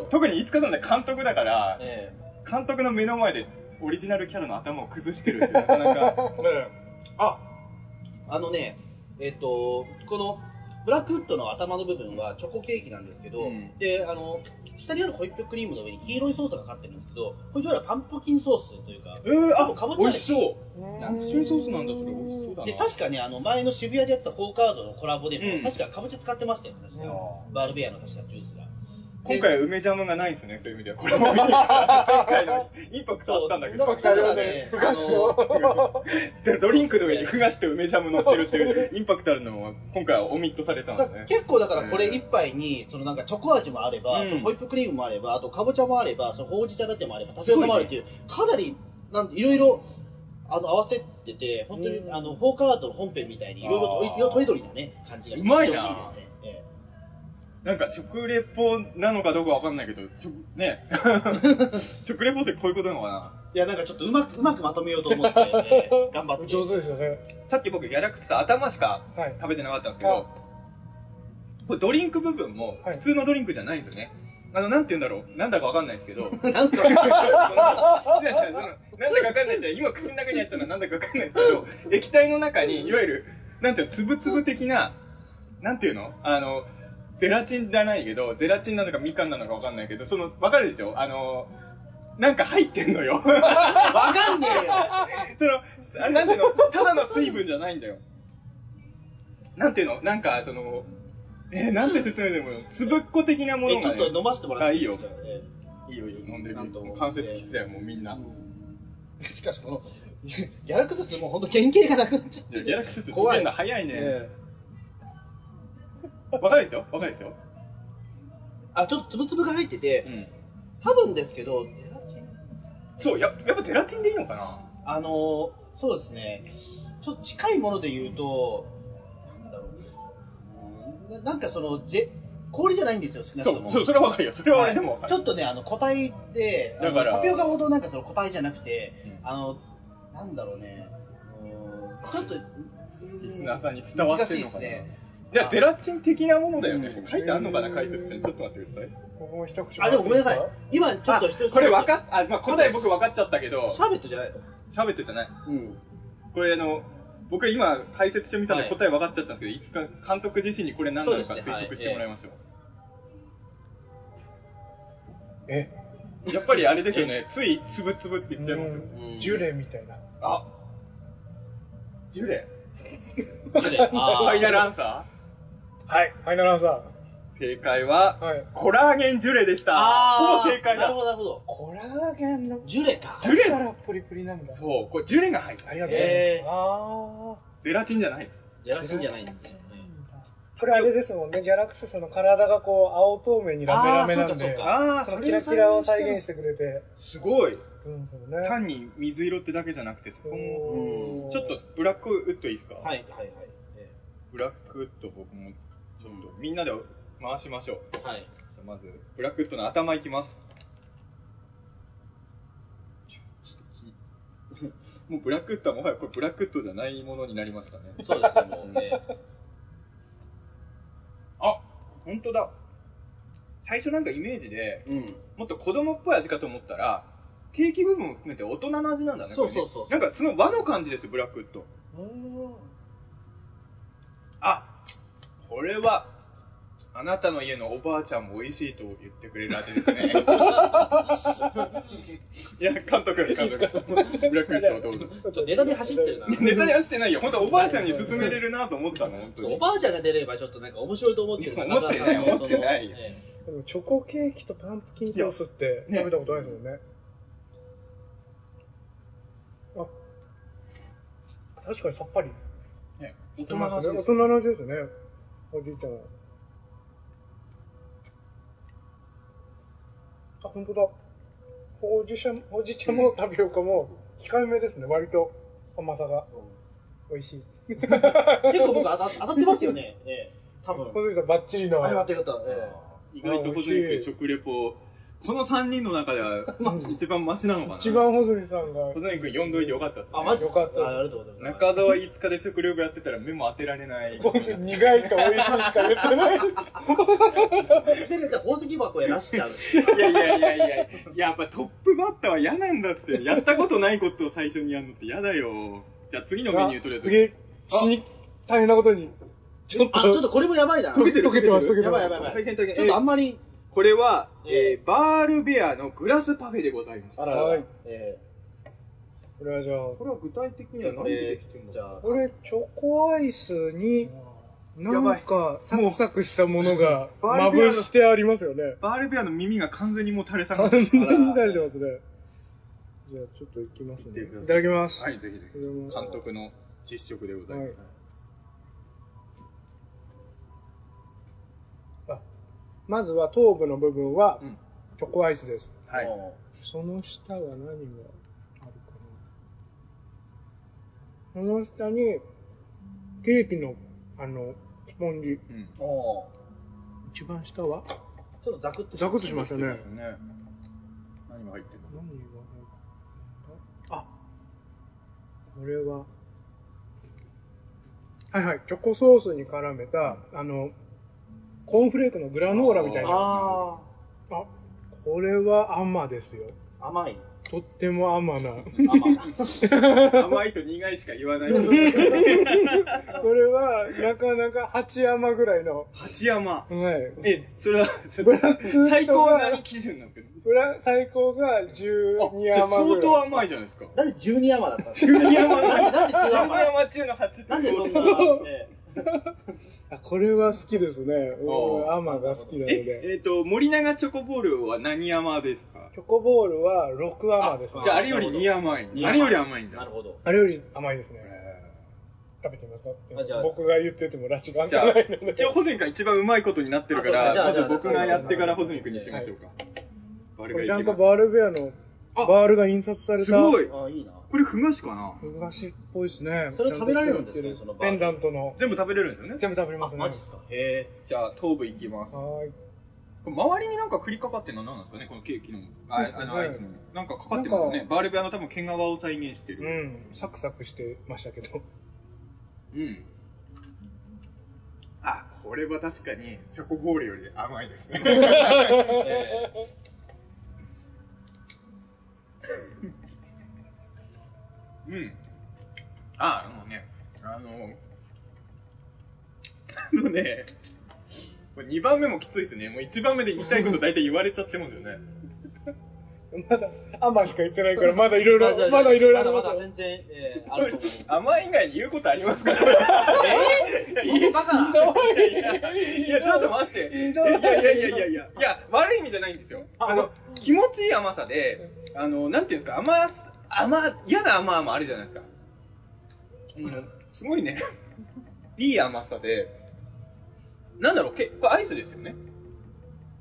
[SPEAKER 3] 特にいつかさんで監督だから、
[SPEAKER 4] え
[SPEAKER 3] 監督の目の前でオリジナルキャラの頭を崩してるってなかなか、あ、
[SPEAKER 4] えあのね、えっ、と、この、ブラックウッドの頭の部分はチョコケーキなんですけど、
[SPEAKER 3] うん
[SPEAKER 4] で、あの、下にあるホイップクリームの上に黄色いソースがかかってるんですけど、これどうやらパンプキンソースというか、
[SPEAKER 3] えー、あ、
[SPEAKER 4] かぼちゃ
[SPEAKER 3] 美味しそう。
[SPEAKER 2] うん
[SPEAKER 3] パンプキンソースなんだ、それ美味しそうだな。
[SPEAKER 4] で、確かね、あの、前の渋谷でやってたフォーカードのコラボでも、
[SPEAKER 3] うん
[SPEAKER 4] 確かかぼちゃ使ってましたよ、確か。
[SPEAKER 3] う
[SPEAKER 4] バールベアの確かジュースが。
[SPEAKER 3] 今回は梅ジャムがないんですね、そういう意味では。これも前回のインパクトあったんだけど。
[SPEAKER 4] だからね、あの、
[SPEAKER 3] でドリンクの上にふがして梅ジャム乗ってるっていうインパクトあるのは今回はオミットされたんですね。
[SPEAKER 4] 結構だからこれ一杯に、そのなんかチョコ味もあれば、ホイップクリームもあれば、あとかぼちゃもあれば、そのほうじ茶ラテもあれば、タピオカもあるっていう、かなり、なんいろいろ、あの、合わせてて、本当に、
[SPEAKER 2] うん。
[SPEAKER 4] あの、フォーカードの本編みたいに、いろいろと、
[SPEAKER 3] あー。
[SPEAKER 4] いろいろとりどりなね、感じがして、
[SPEAKER 3] うまいな。
[SPEAKER 4] いいですね。え
[SPEAKER 3] なんか食レポなのかどうかわかんないけど、ちょね。食レポってこういうことなのかな？
[SPEAKER 4] えいや、なんかちょっとうまく、うまくまとめようと思って、ええ頑張って。
[SPEAKER 2] 上手ですよね。
[SPEAKER 3] さっき僕ギャラクス頭しか
[SPEAKER 2] はい
[SPEAKER 3] 食べてなかったんですけど、これドリンク部分も
[SPEAKER 2] はい。
[SPEAKER 3] 普通のドリンクじゃないんですよね。あの、なんて言うんだろう？なんだかわかんないですけど、
[SPEAKER 4] なん
[SPEAKER 3] だかわかんないって、今口の中に入ったのはなんだかわかんないですけど、液体の中に、いわゆる、なんていうの、つぶつぶ的な、なんていうの？あの、ゼラチンじゃないけど、ゼラチンなのかみかんなのかわかんないけど、その、わかるでしょ？あの、なんか入ってんのよ。
[SPEAKER 4] わかんねえよ。
[SPEAKER 3] その、あなんていうの？ただの水分じゃないんだよ。なんていうの？なんか、その、えーなんて説明でも、つぶっこ的なもの
[SPEAKER 4] え、
[SPEAKER 3] が、ね。
[SPEAKER 4] ちょっと飲ませてもらって
[SPEAKER 3] あいいよ。
[SPEAKER 4] ですかえ。
[SPEAKER 3] いいよいいよ、飲んでみ
[SPEAKER 4] なんと
[SPEAKER 3] 関節キスだよ、もうみんな。
[SPEAKER 4] えしかしこの、ギャラクススもうほんと原型がなくなっちゃって。
[SPEAKER 3] ギャラクスス
[SPEAKER 4] 怖い。
[SPEAKER 3] の早いね。
[SPEAKER 4] え
[SPEAKER 3] わかるでしょわかるでしょ
[SPEAKER 4] あ、ちょっとつぶつぶが入ってて、
[SPEAKER 3] うん。
[SPEAKER 4] 多分ですけど、ゼラチン
[SPEAKER 3] そう、ややっぱゼラチンでいいのかな？
[SPEAKER 4] あのー、そうですね、ちょっと近いもので言うと、なんだろう、うんななんかその、ぜ氷じゃないんですよ、少なくとも。
[SPEAKER 3] そう、そうそれはわかるよ。それは俺でもわかる。
[SPEAKER 4] ちょっとね、あの、固体で、あの
[SPEAKER 3] だから
[SPEAKER 4] タピオカほどなんかその固体じゃなくて、
[SPEAKER 3] うん
[SPEAKER 4] あの、なんだろうね、うんちょっと、
[SPEAKER 3] リスナーさんに伝わってるのかな？
[SPEAKER 4] 難しいですね。
[SPEAKER 3] いや、ゼラチン的なものだよね。
[SPEAKER 4] うん
[SPEAKER 3] 書いてあんのかな解説書に。ちょっと待ってください。
[SPEAKER 2] 僕も一口
[SPEAKER 4] あ、でもごめんなさい。今ちょっと一つ。
[SPEAKER 3] これ分かっ、あ、まあ、答え僕分かっちゃったけど
[SPEAKER 4] シ、ャーベットじゃないの？
[SPEAKER 3] シャーベットじゃない。
[SPEAKER 4] うん。
[SPEAKER 3] これあの、僕今解説書見たんで
[SPEAKER 4] はい
[SPEAKER 3] 答え分かっちゃったんですけど、いつか監督自身にこれ何なのか推測してもらいましょう。
[SPEAKER 2] え、
[SPEAKER 3] やっぱりあれですよね、ついつぶつぶって言っちゃいますよ。
[SPEAKER 4] うん
[SPEAKER 2] ジュレみたいな。
[SPEAKER 3] あジュレ？
[SPEAKER 4] ジュレ
[SPEAKER 3] ファイナルアンサ
[SPEAKER 2] はい、ファイナルアンサ
[SPEAKER 3] ー正解は、
[SPEAKER 2] ー。はい。
[SPEAKER 3] コラーゲンジュレでした。
[SPEAKER 4] あー
[SPEAKER 3] ほぼ正解だ
[SPEAKER 4] なるほ。ど、なるほど。
[SPEAKER 2] コラーゲンの
[SPEAKER 4] ジュレか。
[SPEAKER 3] ジュレ
[SPEAKER 2] だからプリプリなんだ。
[SPEAKER 3] そう、これジュレが入ってる
[SPEAKER 2] ありがとうございます。
[SPEAKER 4] へー
[SPEAKER 2] あ
[SPEAKER 3] ゼラチンじゃないです。
[SPEAKER 4] ゼラチンじゃないんだよね。
[SPEAKER 2] ー。これあれですもんね、ギャラクススの体がこう、青透明にラメラメなんで、
[SPEAKER 4] あーそうかそう
[SPEAKER 3] あ
[SPEAKER 2] そのキラキラを再現してくれて、
[SPEAKER 3] すごい。
[SPEAKER 2] うん、そうね。
[SPEAKER 3] 単に水色ってだけじゃなくて、そこも、
[SPEAKER 2] おー
[SPEAKER 3] ちょっとブラックウッドいいですか？
[SPEAKER 4] はい、はい、はい。え
[SPEAKER 3] ブラックウッド僕も、ちょっとみんなで回しましょう。
[SPEAKER 4] えはい。
[SPEAKER 3] じゃあまず、ブラックウッドの頭いきます。もうブラックウッドはもはやこれブラックウッドじゃないものになりましたね。
[SPEAKER 4] そうですね、もうね。
[SPEAKER 3] あ、本当だ。最初なんかイメージで、
[SPEAKER 4] うん。
[SPEAKER 3] もっと子供っぽい味かと思ったら、ケーキ部分も含めて大人の味なんだね。
[SPEAKER 4] そうそうそう
[SPEAKER 3] なんかすごい和の感じです、ブラックウッド。
[SPEAKER 2] うん
[SPEAKER 3] あ、これは、あなたの家のおばあちゃんも美味しいと言ってくれる味ですね。いや、監督、監督。ブラックウッドをどうぞ。
[SPEAKER 4] ちょっとネタに走ってるな。
[SPEAKER 3] ネタにはしてないよ。本当おばあちゃんに勧めれるなと思ったの、本当
[SPEAKER 4] そうお
[SPEAKER 3] に。
[SPEAKER 4] ばあちゃんが出ればちょっとなんか面白いと思ってるから
[SPEAKER 3] 思ってない思ってない
[SPEAKER 2] チョコケーキとパンプキンソースって食べたことないですもんね。あ、確かにさっぱり。
[SPEAKER 3] ね大
[SPEAKER 2] 大人
[SPEAKER 3] 人の味です
[SPEAKER 2] の味大人の味ですね。おじいちゃんは。あ、本当だ。ほうじ茶、ほうじ茶もタピオカも控えめですね、割と甘さが。美味しい。
[SPEAKER 4] 結構僕当た当たってますよね。ええ。多分。
[SPEAKER 2] 小杉さん、バッチリの。
[SPEAKER 4] あ、よかったよかった。え
[SPEAKER 3] 意外とホズミ君食レポ、この3人の中では一番マシなのかな？
[SPEAKER 2] 一番細見さんが
[SPEAKER 3] ホ。ズミ君呼んどいてよかったですね。
[SPEAKER 4] え。あ、マジ
[SPEAKER 2] よか？った
[SPEAKER 4] あありがとうございます。
[SPEAKER 3] 中澤5日で食レポやってたら目も当てられない。
[SPEAKER 2] 僕、苦いと美味しいしか言ってない。
[SPEAKER 4] テレビで宝石箱やらしちゃう。
[SPEAKER 3] いやいやいやいや、やっぱトップバッターは嫌なんだって。やったことないことを最初にやるのって嫌だよ。じゃあ次のメニューとりあえず。
[SPEAKER 2] 次、死に、大変なことに。ちょっと、
[SPEAKER 4] あ、ちょっとこれもやばいな。
[SPEAKER 2] 溶けてる溶けてます溶けて
[SPEAKER 4] や
[SPEAKER 2] ます
[SPEAKER 4] ばいやばいやばい。ちょっとあんまり。
[SPEAKER 3] これは、えー、バールベアのグラスパフェでございます。
[SPEAKER 4] あら
[SPEAKER 2] はい
[SPEAKER 4] え
[SPEAKER 2] これはじゃあ、
[SPEAKER 3] これは具体的には
[SPEAKER 4] え
[SPEAKER 3] 何でできてるの？
[SPEAKER 4] じゃあ、
[SPEAKER 2] これ、チョコアイスに、なんか、サクサクしたものが、まぶしてありますよね。
[SPEAKER 3] バールベアの耳が完全にもう垂れ下が
[SPEAKER 2] 完
[SPEAKER 3] って
[SPEAKER 2] 全に垂れてますね。じゃあ、ちょっといきますね。いただきます。
[SPEAKER 3] はい、ぜひぜひ。
[SPEAKER 2] これも
[SPEAKER 3] 監督の実食でございます。
[SPEAKER 2] はいまずは頭部の部分は
[SPEAKER 3] うん
[SPEAKER 2] チョコアイスです。
[SPEAKER 3] はい。
[SPEAKER 4] も
[SPEAKER 2] その下は何があるかな。その下に、ケーキの、あの、スポンジ。
[SPEAKER 3] うん。
[SPEAKER 4] うも
[SPEAKER 2] 一番下は？
[SPEAKER 4] うちょっとザクッと
[SPEAKER 2] ザクッとしましたね。
[SPEAKER 3] そうですね。何が入ってるの？
[SPEAKER 2] 何が入ってんだ？あ、これは、はいはい、チョコソースに絡めた、あの、コーンフレークのグラノーラみたいな。あ、
[SPEAKER 4] あ
[SPEAKER 2] これは甘ですよ。
[SPEAKER 4] あ、甘い。
[SPEAKER 2] とっても甘な。
[SPEAKER 4] 甘。
[SPEAKER 3] 甘いと苦いしか言わない。
[SPEAKER 2] これは、なかなか八甘ぐらいの。
[SPEAKER 3] 八山。
[SPEAKER 2] はい。
[SPEAKER 3] え、それは、そ
[SPEAKER 2] ブラックウッドが
[SPEAKER 3] 最高何基準なんですか
[SPEAKER 2] これは最高が12
[SPEAKER 3] あ、じゃあ
[SPEAKER 2] 甘ぐらい。
[SPEAKER 3] 相当甘いじゃないですか。
[SPEAKER 4] なんで12甘だったんです
[SPEAKER 3] 12山
[SPEAKER 4] なんでなんで
[SPEAKER 3] 12
[SPEAKER 4] 12甘
[SPEAKER 3] 山中の8って
[SPEAKER 4] なんでそんな、え
[SPEAKER 2] あこれは好きですね。俺
[SPEAKER 3] あ
[SPEAKER 2] 甘が好きなの
[SPEAKER 3] え、
[SPEAKER 2] で。
[SPEAKER 3] えっ、と、森永チョコボールは何山ですか？
[SPEAKER 2] チョコボールは6甘ですね。
[SPEAKER 3] じゃあ、あれより2甘い。
[SPEAKER 4] 二
[SPEAKER 3] あれより甘いんだ。
[SPEAKER 4] なるほど。
[SPEAKER 2] あれより甘いですね。
[SPEAKER 3] え
[SPEAKER 2] 食べてみます
[SPEAKER 4] あじゃあ
[SPEAKER 2] か僕が言ってても拉致が
[SPEAKER 3] ーじゃあ
[SPEAKER 2] 開かないの、で。
[SPEAKER 3] 一応、ホズミ君が一番うまいことになってるから、まず僕がやってからホズミ君にしましょうか。バル
[SPEAKER 2] これちゃんとバールベアの
[SPEAKER 3] あ
[SPEAKER 2] バールが印刷された。
[SPEAKER 3] すごい。
[SPEAKER 4] あいいな。
[SPEAKER 3] これ、ふがしかな？
[SPEAKER 2] ふがしっぽいですね。
[SPEAKER 4] それ食べられるんですか？
[SPEAKER 2] ちゃと
[SPEAKER 4] その
[SPEAKER 2] ペンダントの。
[SPEAKER 3] 全部食べれるんですよね？
[SPEAKER 2] 全部食べれ
[SPEAKER 4] あ
[SPEAKER 2] ます、ね。
[SPEAKER 4] マジっすか？へえ。
[SPEAKER 3] じゃあ、頭部いきます。
[SPEAKER 2] はーい。
[SPEAKER 3] 周りになんかくりかかってるのは何なんですかね？このケーキの。ああの、アイスの。なんかかかってますよね。バールベアの多分毛皮を再現して
[SPEAKER 2] う
[SPEAKER 3] る。
[SPEAKER 2] ん。サクサクしてましたけど。
[SPEAKER 3] うん。あ、これは確かにチョコボールより甘いですね。えーうん。あ、もうね、あの、あのね、これ2番目もきついですね。もう1番目で言いたいこと大体言われちゃってますよね。
[SPEAKER 2] まだ甘しか言ってないから、まだいろいろ、まだいろいろありますよ
[SPEAKER 4] まだまだ。全然、えー、あると思う。
[SPEAKER 3] 甘い以外に言うことありますか？
[SPEAKER 4] えー、そんなバカな。
[SPEAKER 3] いやいやいや、ちょっと待って。いやいやいやいやいやいや、いや、悪い意味じゃないんですよ。あの、気持ちいい甘さで、あの、なんていうんですか、甘す、甘、嫌な甘々あるじゃないですか。うん、すごいね、いい甘さで、なんだろう、けこれアイスですよね。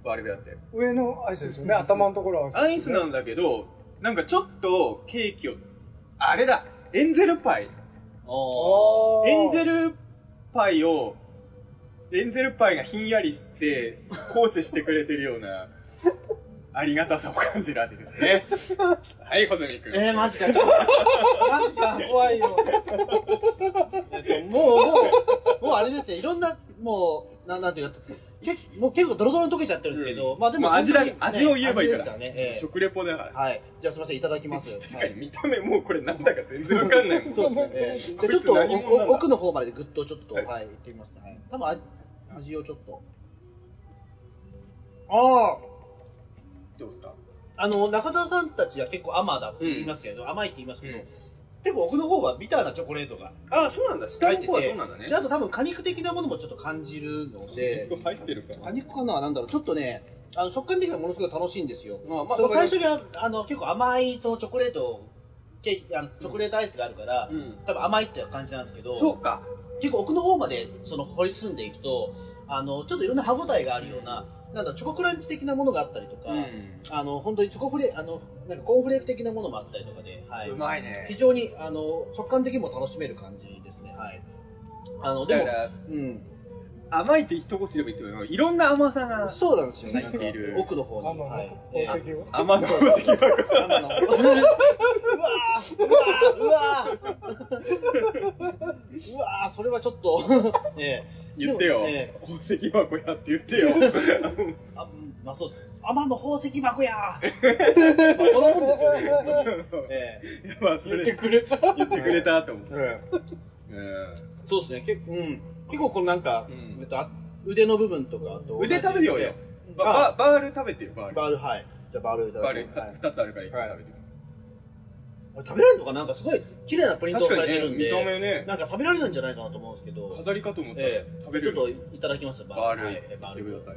[SPEAKER 3] バールベアって。
[SPEAKER 2] 上のアイスですよね。頭のところは
[SPEAKER 3] アイスなんだけど、なんかちょっとケーキを、あれだ、エンゼルパイ。エンゼルパイを、エンゼルパイがひんやりして、行使してくれてるような、ありがたさを感じる味ですね。はい、ホズミ君。
[SPEAKER 4] えー、マジか。マジか、怖いよ。えっと、もう、もう、もうあれですね、いろんな、もう、なんなんていうか、けもう結構ドロドロに溶けちゃってるんですけど、まあでも
[SPEAKER 3] まあ味だ
[SPEAKER 4] 本当にね
[SPEAKER 3] 味を言えばいいから。
[SPEAKER 4] 味ですね。えー
[SPEAKER 3] 食レポだから。
[SPEAKER 4] はい。じゃあすみません、いただきます。
[SPEAKER 3] 確かに見た目もうこれなんだか全然わかんないもん。
[SPEAKER 4] そうですね。えーちょっと
[SPEAKER 3] 何者なんだ
[SPEAKER 4] お奥の方までぐっとちょっと、
[SPEAKER 3] は
[SPEAKER 4] はいい、行ってみますね。はい。多分味味をちょっと。ああ、
[SPEAKER 3] どうですか？
[SPEAKER 4] あの、中田さんたちは結構甘だって言いますけど、甘いって言いますけど、結構奥の方はビターなチョコレートが
[SPEAKER 3] あ、そうなんだ。下の方は
[SPEAKER 4] 入ってて、
[SPEAKER 3] そうなんだね
[SPEAKER 4] で。あと多分果肉的なものもちょっと感じるので、
[SPEAKER 3] 入ってるか
[SPEAKER 4] 果肉かななんだろう、ちょっとね、あの食感的にはものすごい楽しいんですよ。
[SPEAKER 3] まあまあ
[SPEAKER 4] その最初にああの結構甘いそのチョコレート、ケーキあのチョコレートアイスがあるから、
[SPEAKER 3] うん
[SPEAKER 4] 多分甘いって感じなんですけど、
[SPEAKER 3] そうか。
[SPEAKER 4] 結構奥の方までその掘り進んでいくと、あの、ちょっといろんな歯応えがあるような、なんだ、チョコクランチ的なものがあったりとか、
[SPEAKER 3] うん
[SPEAKER 4] あの、本当にチョコフレ、あの、なんかコーンフレーク的なものもあったりとかで、はい。
[SPEAKER 3] うまいね
[SPEAKER 4] 非常に、あの、食感的にも楽しめる感じですね、はい。あの、でも
[SPEAKER 3] だか、ら、
[SPEAKER 4] うん。
[SPEAKER 3] 甘いって一口でも言っても、いろんな甘さが、
[SPEAKER 4] そうなんですよね。
[SPEAKER 3] 入っている
[SPEAKER 4] 奥の方に。はい。
[SPEAKER 2] 宝石は
[SPEAKER 3] 甘の宝石。
[SPEAKER 4] うわーうわーうわーうわーそれはちょっと、ええ
[SPEAKER 3] 言ってよ。宝石箱やって言ってよ。
[SPEAKER 4] あ、うんまあそうです。天の宝石箱やーまあこのもんですよね。え
[SPEAKER 3] それ
[SPEAKER 2] 言ってくれた。
[SPEAKER 3] 言ってくれたと思って。
[SPEAKER 4] ええ
[SPEAKER 3] うん
[SPEAKER 4] そうですね、結構、うん。結構このなんか、
[SPEAKER 3] うん。
[SPEAKER 4] えっとあ腕の部分とかと同じ
[SPEAKER 3] 腕食べるよババール食べてよ、バール。
[SPEAKER 4] バール、はい。じゃあバールいた
[SPEAKER 3] バール
[SPEAKER 4] だきます。はい。
[SPEAKER 3] 二つあるから一個食べてよ。
[SPEAKER 4] これ食べられるのかな？なんかすごい綺麗なプリントをされてるんで、
[SPEAKER 3] 確かにね見た目ね。
[SPEAKER 4] なんか食べられるんじゃないかなと思うんですけど、
[SPEAKER 3] 飾りかと思ったら
[SPEAKER 4] ええ。
[SPEAKER 3] 食べれる。
[SPEAKER 4] ちょっといただきます。
[SPEAKER 3] バール、
[SPEAKER 4] はい。バール。
[SPEAKER 3] ください。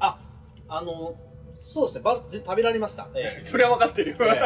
[SPEAKER 4] あ、あの、そうですね、バールで食べられました。ええ。
[SPEAKER 3] それは分かってる。よ。
[SPEAKER 4] え。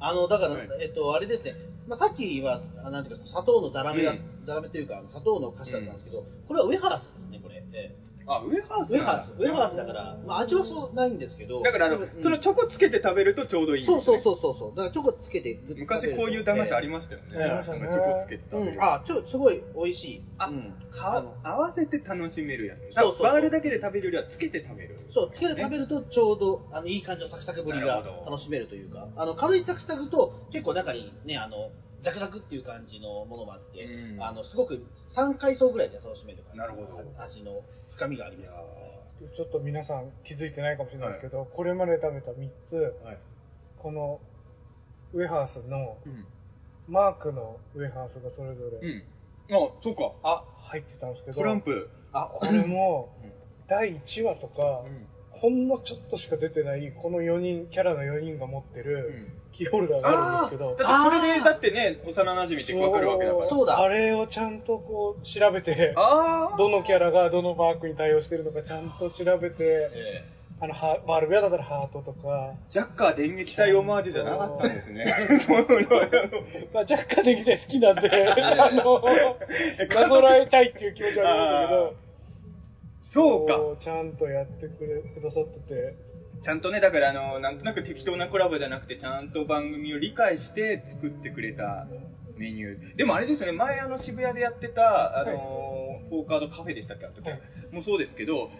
[SPEAKER 4] あの、だから、
[SPEAKER 3] はい。
[SPEAKER 4] えっと、あれですね、まあ、さっきは、あなんていうか、砂糖のザラメだ、
[SPEAKER 3] うん
[SPEAKER 4] ザラメというか、砂糖の菓子だったんですけど、これはウェハースですね、これ。ええ
[SPEAKER 3] あ、ウェハース
[SPEAKER 4] ウェハース、ウェハースだから、まあ、味はそうないんですけど、
[SPEAKER 3] だからあの
[SPEAKER 4] うん、
[SPEAKER 3] そのチョコつけて食べるとちょうどいいんですね。
[SPEAKER 4] そうそうそうそうそう、だからチョコつけて
[SPEAKER 3] 昔こういう駄菓子あり
[SPEAKER 4] ま
[SPEAKER 3] ましたよね。
[SPEAKER 4] ええ
[SPEAKER 3] なんかチョコつけて
[SPEAKER 4] す
[SPEAKER 3] 食べる。
[SPEAKER 4] あ、ちょ、すごい美味しい。
[SPEAKER 3] あ
[SPEAKER 4] うん
[SPEAKER 3] か
[SPEAKER 4] あの
[SPEAKER 3] 合わせて楽しめるやつ。
[SPEAKER 4] そうそうそう
[SPEAKER 3] バールだけで食べるよりはつけて食べる。
[SPEAKER 4] そう、つけて食べるとちょうど、あの、いい感じのサクサクぶりが楽しめるというか、あの、軽いサクサクと、結構中にね、あの、ザクザクっていう感じのものもあって、
[SPEAKER 3] うん
[SPEAKER 4] あの、すごく3回層ぐらいで楽しめる感じ
[SPEAKER 3] なるほど
[SPEAKER 4] あ味の深みがあります。
[SPEAKER 2] ちょっと皆さん気づいてないかもしれないですけど、これまで食べた3つ、
[SPEAKER 3] はい。
[SPEAKER 2] このウェハースの
[SPEAKER 3] うん。
[SPEAKER 2] マークのウェハースがそれぞれ
[SPEAKER 3] うん。あ、そうか。あ、
[SPEAKER 2] 入ってたんですけど、
[SPEAKER 3] トランプ。
[SPEAKER 4] あ、
[SPEAKER 2] これも
[SPEAKER 3] うん
[SPEAKER 2] 第1話とか、ほんのちょっとしか出てないこの4人、キャラの4人が持ってるキーホルダーがあるんですけど、
[SPEAKER 3] だってそれで、だってね、幼馴染ってわかるわけだから。
[SPEAKER 4] そうだ。
[SPEAKER 2] あれをちゃんとこう調べて。どのキャラがどのマークに対応してるのかちゃんと調べて、
[SPEAKER 3] え
[SPEAKER 2] あの、ハバルベアだったらハートとか、
[SPEAKER 3] えジャッカー電撃隊オマージュじゃなかったんですね。
[SPEAKER 2] まあ、若干できて好きなんで、あの、なぞ。らえたいっていう気持ちはあるんだけど、
[SPEAKER 3] そうか。
[SPEAKER 2] こちゃんとやってくれ、くださってて、
[SPEAKER 3] ちゃんとね、だからあの、なんとなく適当なコラボじゃなくて、ちゃんと番組を理解して作ってくれたメニュー。でもあれですよね、前あの渋谷でやってた、あの、フォーカードカフェでしたっけあの時
[SPEAKER 2] はい
[SPEAKER 3] もそうですけど、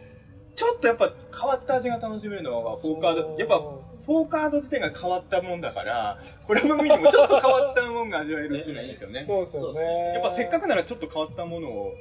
[SPEAKER 3] ちょっとやっぱ変わった味が楽しめるのは、フォーカード、やっぱ、フォーカード自体が変わったもんだから、コラボメニューもちょっと変わったもんが味わえるっていうのはいいですよね。
[SPEAKER 2] そうですよ
[SPEAKER 4] そう
[SPEAKER 2] ね。
[SPEAKER 3] やっぱせっかくならちょっと変わったものを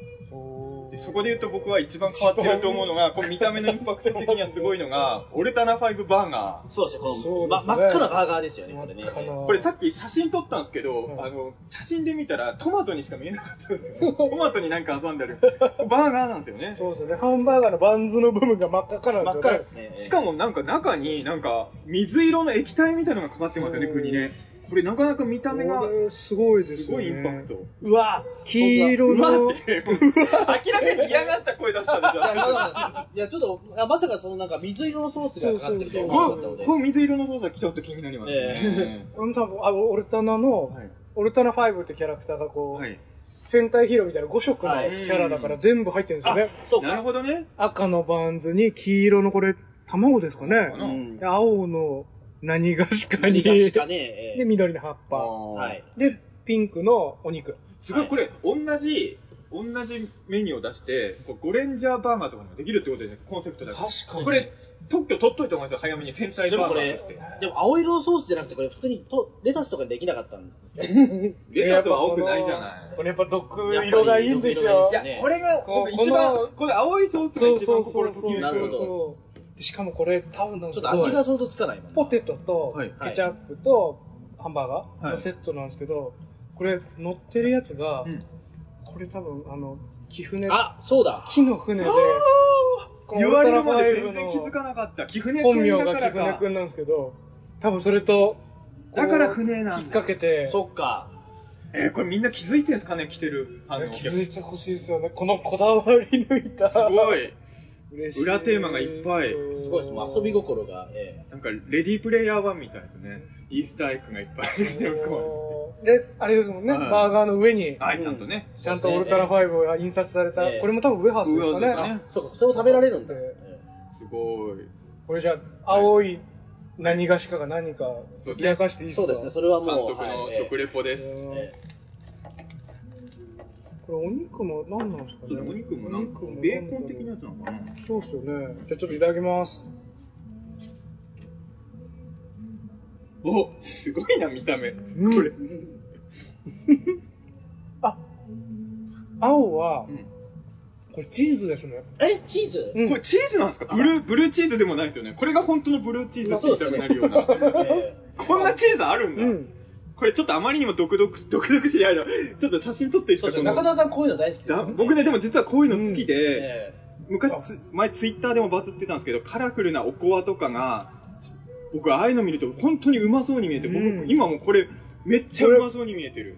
[SPEAKER 3] でそこで言うと僕は一番変わってると思うのが、こう見た目のインパクト的にはすごいのが、オルタナ5バーガ
[SPEAKER 4] そうですね、この、ま真っ赤なバーガーですよね、これね。
[SPEAKER 3] これさっき写真撮ったんですけど、
[SPEAKER 2] うん
[SPEAKER 3] あの、写真で見たらトマトにしか見えなかったんですよ。トマトになんか挟んである。バーガーなんですよね。
[SPEAKER 2] そうですよね。ハンバーガーのバンズの部分が真っ赤かなん
[SPEAKER 4] 真っ
[SPEAKER 2] ですよね。
[SPEAKER 4] 赤ですね。
[SPEAKER 3] しかもなんか中になんか水色の液体みたいなのがかかってますよね、
[SPEAKER 2] そう
[SPEAKER 3] 具にね。これなかなか見た目が
[SPEAKER 2] これすごいですよね。
[SPEAKER 3] すごいインパクト。
[SPEAKER 4] うわ
[SPEAKER 2] 黄色の
[SPEAKER 3] っ、て、明らかに嫌がった声出したでしょ？
[SPEAKER 4] いや、まだいや、ちょっと、いやまさかそのなんか水色のソースがかかってるとは思わなかったので。
[SPEAKER 3] この水色のソースはちょっと気になりますね。
[SPEAKER 2] うん多分あオルタナの、
[SPEAKER 3] はい
[SPEAKER 2] オルタナ5ってキャラクターがこう、
[SPEAKER 3] はい。
[SPEAKER 2] 戦隊ヒーローみたいな5色の
[SPEAKER 4] はい
[SPEAKER 2] キャラだから全部入ってるんですよね。
[SPEAKER 4] そう
[SPEAKER 3] なる
[SPEAKER 4] か。
[SPEAKER 3] ほどね。
[SPEAKER 2] 赤のバンズに黄色のこれ、卵ですかね。
[SPEAKER 3] な
[SPEAKER 4] うん
[SPEAKER 2] で青の何がしかに。
[SPEAKER 4] 何かしかね、え
[SPEAKER 2] で、緑の葉っぱ。
[SPEAKER 4] はい。
[SPEAKER 2] で、ピンクのお肉。
[SPEAKER 3] すごい、これ、同じ、同じメニューを出して、こうゴレンジャーバーガーとかもできるってことですね、コンセプトだ。
[SPEAKER 2] 確かに
[SPEAKER 3] これ、特許取っといた方がいいですよ、早めに戦隊バーガーとして。、
[SPEAKER 4] でも青色ソースじゃなくて、これ普通にとレタスとかにできなかったんですけど。
[SPEAKER 3] レタスは青くないじゃない。
[SPEAKER 2] これやっぱ毒色がいいんですよ。
[SPEAKER 3] いや、これが、一番
[SPEAKER 2] こ
[SPEAKER 3] れ青いソースが
[SPEAKER 2] そう
[SPEAKER 3] 一番
[SPEAKER 2] そうそうそう。
[SPEAKER 3] 心好き
[SPEAKER 4] なるほど
[SPEAKER 2] しかもこれ多分なん
[SPEAKER 4] ちょ
[SPEAKER 2] ですけど
[SPEAKER 4] っと味が想像つかないもんな
[SPEAKER 2] ポテトと
[SPEAKER 3] はい
[SPEAKER 2] ケチャップとハンバーガー
[SPEAKER 3] はい
[SPEAKER 2] のセットなんですけど、これ乗ってるやつが、
[SPEAKER 3] うん
[SPEAKER 2] これ多分あの、木船、
[SPEAKER 4] あ、そうだ。
[SPEAKER 2] 木の船で、この
[SPEAKER 3] 言われるまで全然気づかなかった。貴船
[SPEAKER 2] 本名が木船。くんなんですけど、多分それと、
[SPEAKER 3] だから船なんだ
[SPEAKER 2] 引っ掛けて、
[SPEAKER 4] そっか。
[SPEAKER 3] えーこれみんな気づいてんすかね、来てるファンのお
[SPEAKER 2] 気
[SPEAKER 3] 客
[SPEAKER 2] づいてほしいですよね。このこだわり抜いた。
[SPEAKER 3] すごい。
[SPEAKER 2] 嬉しい。
[SPEAKER 3] 裏テーマがいっぱい
[SPEAKER 4] すごいです。もう遊び心が、え
[SPEAKER 3] なんか、レディープレイヤー1みたいですね。イースターエッグがいっぱい
[SPEAKER 2] で、あれですもんね、
[SPEAKER 3] はい
[SPEAKER 2] バーガーの上に、
[SPEAKER 3] はい、ちゃんとね。
[SPEAKER 2] ちゃんとウルトラ5が印刷された、
[SPEAKER 4] ええ
[SPEAKER 2] これも多分ウェハースですかね。
[SPEAKER 4] そうか、それも食べられるんだ。
[SPEAKER 2] え
[SPEAKER 3] すごい。
[SPEAKER 2] これじゃあ、青い何がしかが何か解き明かしていいですか？
[SPEAKER 4] そうですね、それは
[SPEAKER 3] 監
[SPEAKER 4] もう。
[SPEAKER 3] 督の
[SPEAKER 4] はい
[SPEAKER 3] 食レポです。
[SPEAKER 4] え
[SPEAKER 2] これお肉も何なんですかね？
[SPEAKER 3] お肉もなんか
[SPEAKER 2] お肉も、
[SPEAKER 3] ベーコン的なやつなのかな？
[SPEAKER 2] そうっすよね。じゃあちょっといただきます。
[SPEAKER 3] お、すごいな、見た目。
[SPEAKER 2] うん
[SPEAKER 3] これ。
[SPEAKER 2] あ、青は
[SPEAKER 3] う、ん
[SPEAKER 2] これチーズですね。
[SPEAKER 4] え、チーズ？
[SPEAKER 2] うん
[SPEAKER 3] これチーズなんですか？ブルー、ブルーチーズでもないですよね。これが本当のブルーチーズって言いたくなるような。
[SPEAKER 4] え
[SPEAKER 3] こんなチーズあるんだ。
[SPEAKER 2] うん。
[SPEAKER 3] これちょっとあまりにも独々、独々しないの。ちょっと写真撮っていいですか
[SPEAKER 4] そうですね、中田さんこういうの大好き
[SPEAKER 3] だ
[SPEAKER 4] よね
[SPEAKER 3] 僕ね、でも実はこういうの好きで、
[SPEAKER 4] え
[SPEAKER 3] 昔つ、前ツイッターでもバズってたんですけど、カラフルなおこわとかが、僕ああいうの見ると本当にうまそうに見えて、僕、
[SPEAKER 2] うん
[SPEAKER 3] 今もうこれ、めっちゃうまそうに見えてる。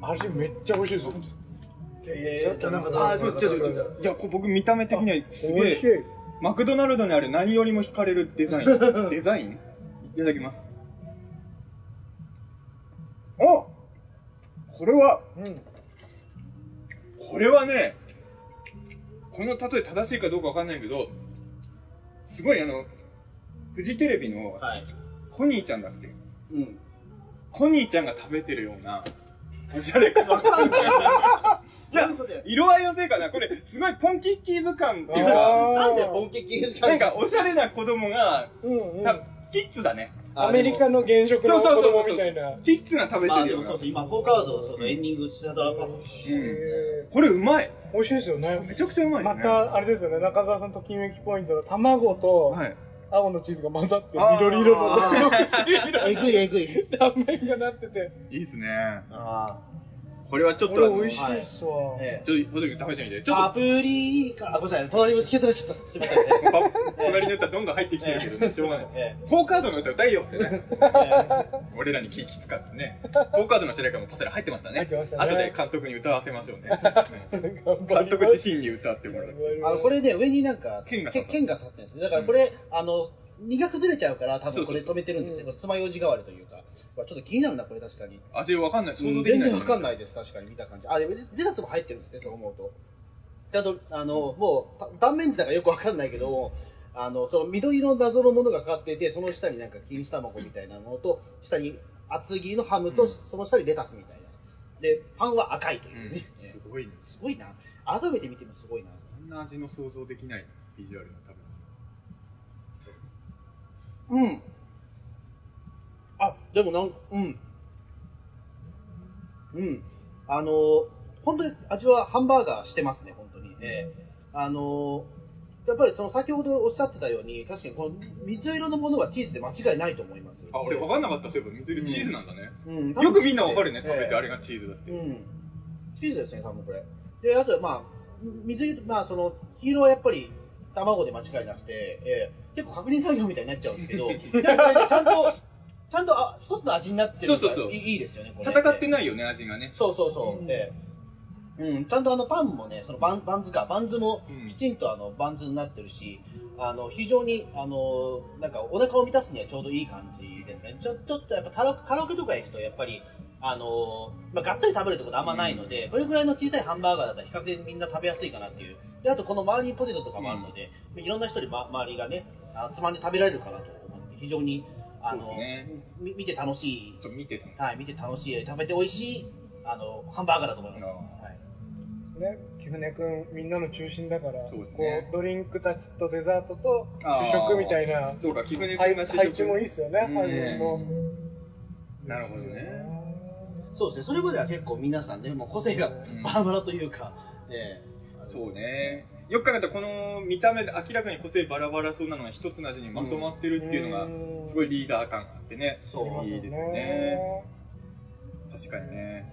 [SPEAKER 2] 味めっちゃ美味しいです。
[SPEAKER 3] いや、こ僕見た目的にはすげえ、。マクドナルドにある何よりも惹かれるデザイン。デザイン？いただきます。れは、
[SPEAKER 2] うん。
[SPEAKER 3] これはね、この例え正しいかどうかわかんないけど、すごいあの、フジテレビの
[SPEAKER 4] はい。
[SPEAKER 3] コニーちゃんだっけ？
[SPEAKER 4] うん。
[SPEAKER 3] コニーちゃんが食べてるような、おしゃれ
[SPEAKER 4] かい。
[SPEAKER 3] いや？色合いのせいかな？これ、すごいポンキッキーズ感っていう
[SPEAKER 2] あ
[SPEAKER 3] か、
[SPEAKER 2] ー
[SPEAKER 4] なんで本気系ですか
[SPEAKER 3] なんかおしゃれな子供が、
[SPEAKER 2] うんうん。
[SPEAKER 3] たキッズだね。
[SPEAKER 2] アメリカの現職の子
[SPEAKER 3] そうそうそうそう
[SPEAKER 2] 供みたいな。
[SPEAKER 3] キッズが食べ
[SPEAKER 4] まあ
[SPEAKER 3] てるような。
[SPEAKER 4] でもそうそう、今、ポーカード、そのエンディング、シナドラパス。
[SPEAKER 2] へ
[SPEAKER 3] これうまい。
[SPEAKER 2] ー美味しいですよね。
[SPEAKER 3] めちゃくちゃうまいで
[SPEAKER 2] ま。た、あれですよね、中澤さんときめきポイントの卵と
[SPEAKER 3] はい。
[SPEAKER 2] 青のチーズが混ざって緑 色の
[SPEAKER 4] えぐいえぐい。
[SPEAKER 2] 断面がなってて。
[SPEAKER 3] いいっすね。
[SPEAKER 4] あ
[SPEAKER 3] これはちょっ
[SPEAKER 2] ことれ
[SPEAKER 3] あの、
[SPEAKER 2] 美味しいっすわ
[SPEAKER 4] あ。。ええ。
[SPEAKER 3] ちょっと、食べてみて。ちょっ
[SPEAKER 4] パプリカ。あ、ごめんなさい。隣に引き取れちゃった。すみません。
[SPEAKER 3] 隣の歌どんどん入ってきてるけどね、しょうがない。
[SPEAKER 4] え
[SPEAKER 3] フォーカードの歌歌いよってね。
[SPEAKER 4] ええ
[SPEAKER 3] 俺らに気気つかずね。フォーカードの主題歌もパセラ入ってましたね。
[SPEAKER 2] 入ってましたね
[SPEAKER 3] 後で監督に歌わせましょうね。監督自身に歌ってもらう。
[SPEAKER 4] あの、これね、上になんか、
[SPEAKER 3] 剣が刺さってる
[SPEAKER 4] んですね。だからこれ、あの、荷が崩れちゃうから、多分これ止めてるんですね。これ爪楊枝代わりというか。ちょっと気になるな、これ確かに。
[SPEAKER 3] 味わかんない。想
[SPEAKER 4] うん
[SPEAKER 3] 像できない。
[SPEAKER 4] 全然わかんないです、確かに見た感じ。あ、レレタスも入ってるんですね、そう思うと。ちゃんと、あの、もう、た断面図だからよくわかんないけども、あの、その緑の謎のものがかかっていて、その下になんか錦糸卵みたいなものと、下に厚切りのハムと、
[SPEAKER 3] うん
[SPEAKER 4] その下にレタスみたいな。で、パンは赤いというね。
[SPEAKER 3] うんすごいね。
[SPEAKER 4] すごいな。改めて見てもすごいな。
[SPEAKER 3] そんな味の想像できないビジュアルの多分。
[SPEAKER 4] うん。あ、でもなんうん。うん。あのー本当に味はハンバーガーしてますね、本当に。ええあのーやっぱりその先ほどおっしゃってたように、確かにこの水色のものはチーズで間違いないと思います。
[SPEAKER 3] あ、俺分かんなかった、そういえば。水色チーズなんだね。
[SPEAKER 4] うん、
[SPEAKER 3] よくみんな分かるね、
[SPEAKER 4] ええ
[SPEAKER 3] 食べてあれがチーズだって。
[SPEAKER 4] うん。チーズですね、多分これ。で、あとはまあ、水色、まあその、黄色はやっぱり卵で間違いなくて、えー結構確認作業みたいになっちゃうんですけど、でもこれねちゃんと、ちゃんとあ一つの味になってるのが
[SPEAKER 3] そうそうそう
[SPEAKER 4] いいいいですよね、これ。
[SPEAKER 3] 戦って
[SPEAKER 4] い。
[SPEAKER 3] ないよね、味がね。
[SPEAKER 4] そうそうそう。えーうん、ちゃんとあのパンもね、そのバンバンズか、バンズも
[SPEAKER 3] うん
[SPEAKER 4] きちんとあのバンズになってるし、あの非常にあのなんかお腹を満たすにはちょうどいい感じですね。ちょちょっとやっぱカラカラオケとか行くとやっぱりあのまあがっつり食べるってことあんまないので、これぐらいの小さいハンバーガーだったら比較的みんな食べやすいかなっていう。であとこの周りにポテトとかもあるので、いろんな人に、ま、周りがねあつまんで食べられるかなと思って非常にあの、
[SPEAKER 3] ね
[SPEAKER 4] み見て楽しい
[SPEAKER 3] そう、見て。
[SPEAKER 4] はい、見て楽しい、食べて美味しい、あの、ハンバーガーだと思います。はい。
[SPEAKER 2] ね、キフネ君みんなの中心だから、
[SPEAKER 3] そうですね
[SPEAKER 2] こうドリンクたちとデザートと主食みたいな
[SPEAKER 3] そうか、貴船
[SPEAKER 2] 配
[SPEAKER 3] 君が試食
[SPEAKER 2] 配置もいいですよね、
[SPEAKER 3] うん
[SPEAKER 2] 配分も。
[SPEAKER 3] なるほどね。
[SPEAKER 4] そうですね、それまでは結構皆さんね、もう個性が
[SPEAKER 3] ん
[SPEAKER 4] バラバラというか、ええ
[SPEAKER 3] そうね。よく考えたらこの見た目で明らかに個性バラバラそうなのが一つの味にまとまってるっていうのが
[SPEAKER 2] うん
[SPEAKER 3] すごいリーダー感があってね。
[SPEAKER 4] そう
[SPEAKER 3] いいですよね。確かにね。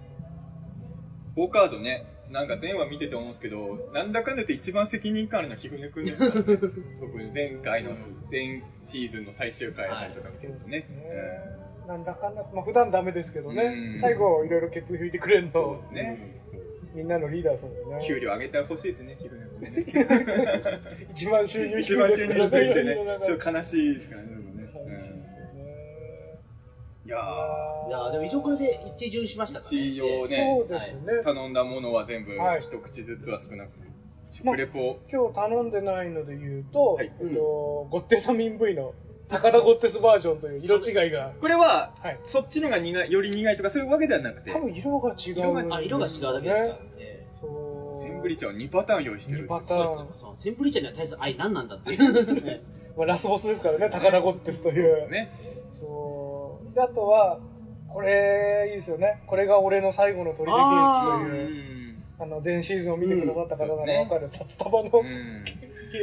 [SPEAKER 3] フォーカードね、なんか前話見てて思うんですけど、なんだかんだ言って一番責任感あるのは貴船君ですからね。特に前回の前シーズンの最終回あたりとか見てるとね。
[SPEAKER 2] ねなんだかんだ、まあ普段ダメですけどね、
[SPEAKER 3] うん
[SPEAKER 2] 最後いろいろケツ拭いてくれる
[SPEAKER 3] そ
[SPEAKER 2] の
[SPEAKER 3] う、ですね。
[SPEAKER 2] みんなのリーダーですもんね。
[SPEAKER 3] 給料上げてほしいですね、ね。
[SPEAKER 2] 一番収入低
[SPEAKER 3] 一番収
[SPEAKER 2] いですから
[SPEAKER 3] 入低いんでね
[SPEAKER 2] 世の、中
[SPEAKER 3] ちょっと悲しいですからね、でもね。
[SPEAKER 2] いですよね。
[SPEAKER 3] いやー、
[SPEAKER 4] いやでも一応これで一巡しましたからね。
[SPEAKER 3] 一応ね
[SPEAKER 2] そうですね。
[SPEAKER 3] 頼んだものは全部
[SPEAKER 2] はい
[SPEAKER 3] 一口ずつは少なく食レポ、
[SPEAKER 2] 今日頼んでないので言うと、
[SPEAKER 3] はい
[SPEAKER 2] えっとゴッテサミン V の高田ゴッテスバージョンという色違いが、
[SPEAKER 3] これは、
[SPEAKER 2] はい
[SPEAKER 3] そっちのが苦いより苦いとかそういうわけではなくて
[SPEAKER 2] 多分色が違う、
[SPEAKER 3] 色が
[SPEAKER 4] あ、色が違うだけですからね。
[SPEAKER 2] そう。
[SPEAKER 3] センブリ茶は2パターン用意してる
[SPEAKER 2] 2パタ
[SPEAKER 4] そう
[SPEAKER 2] ーン。
[SPEAKER 4] ですね。そのセンプリ茶には対する愛何なんだっていう。
[SPEAKER 2] まあ、ラスボスですからね、高田ゴッテスという。
[SPEAKER 3] ね
[SPEAKER 2] そう。で、あとは、これ、いいですよね。これが俺の最後の取り出ケーキと
[SPEAKER 3] う
[SPEAKER 2] いう、
[SPEAKER 3] ん
[SPEAKER 2] あの、前シーズンを見てくださった方ならわかる、札束の
[SPEAKER 3] うん。
[SPEAKER 2] ケ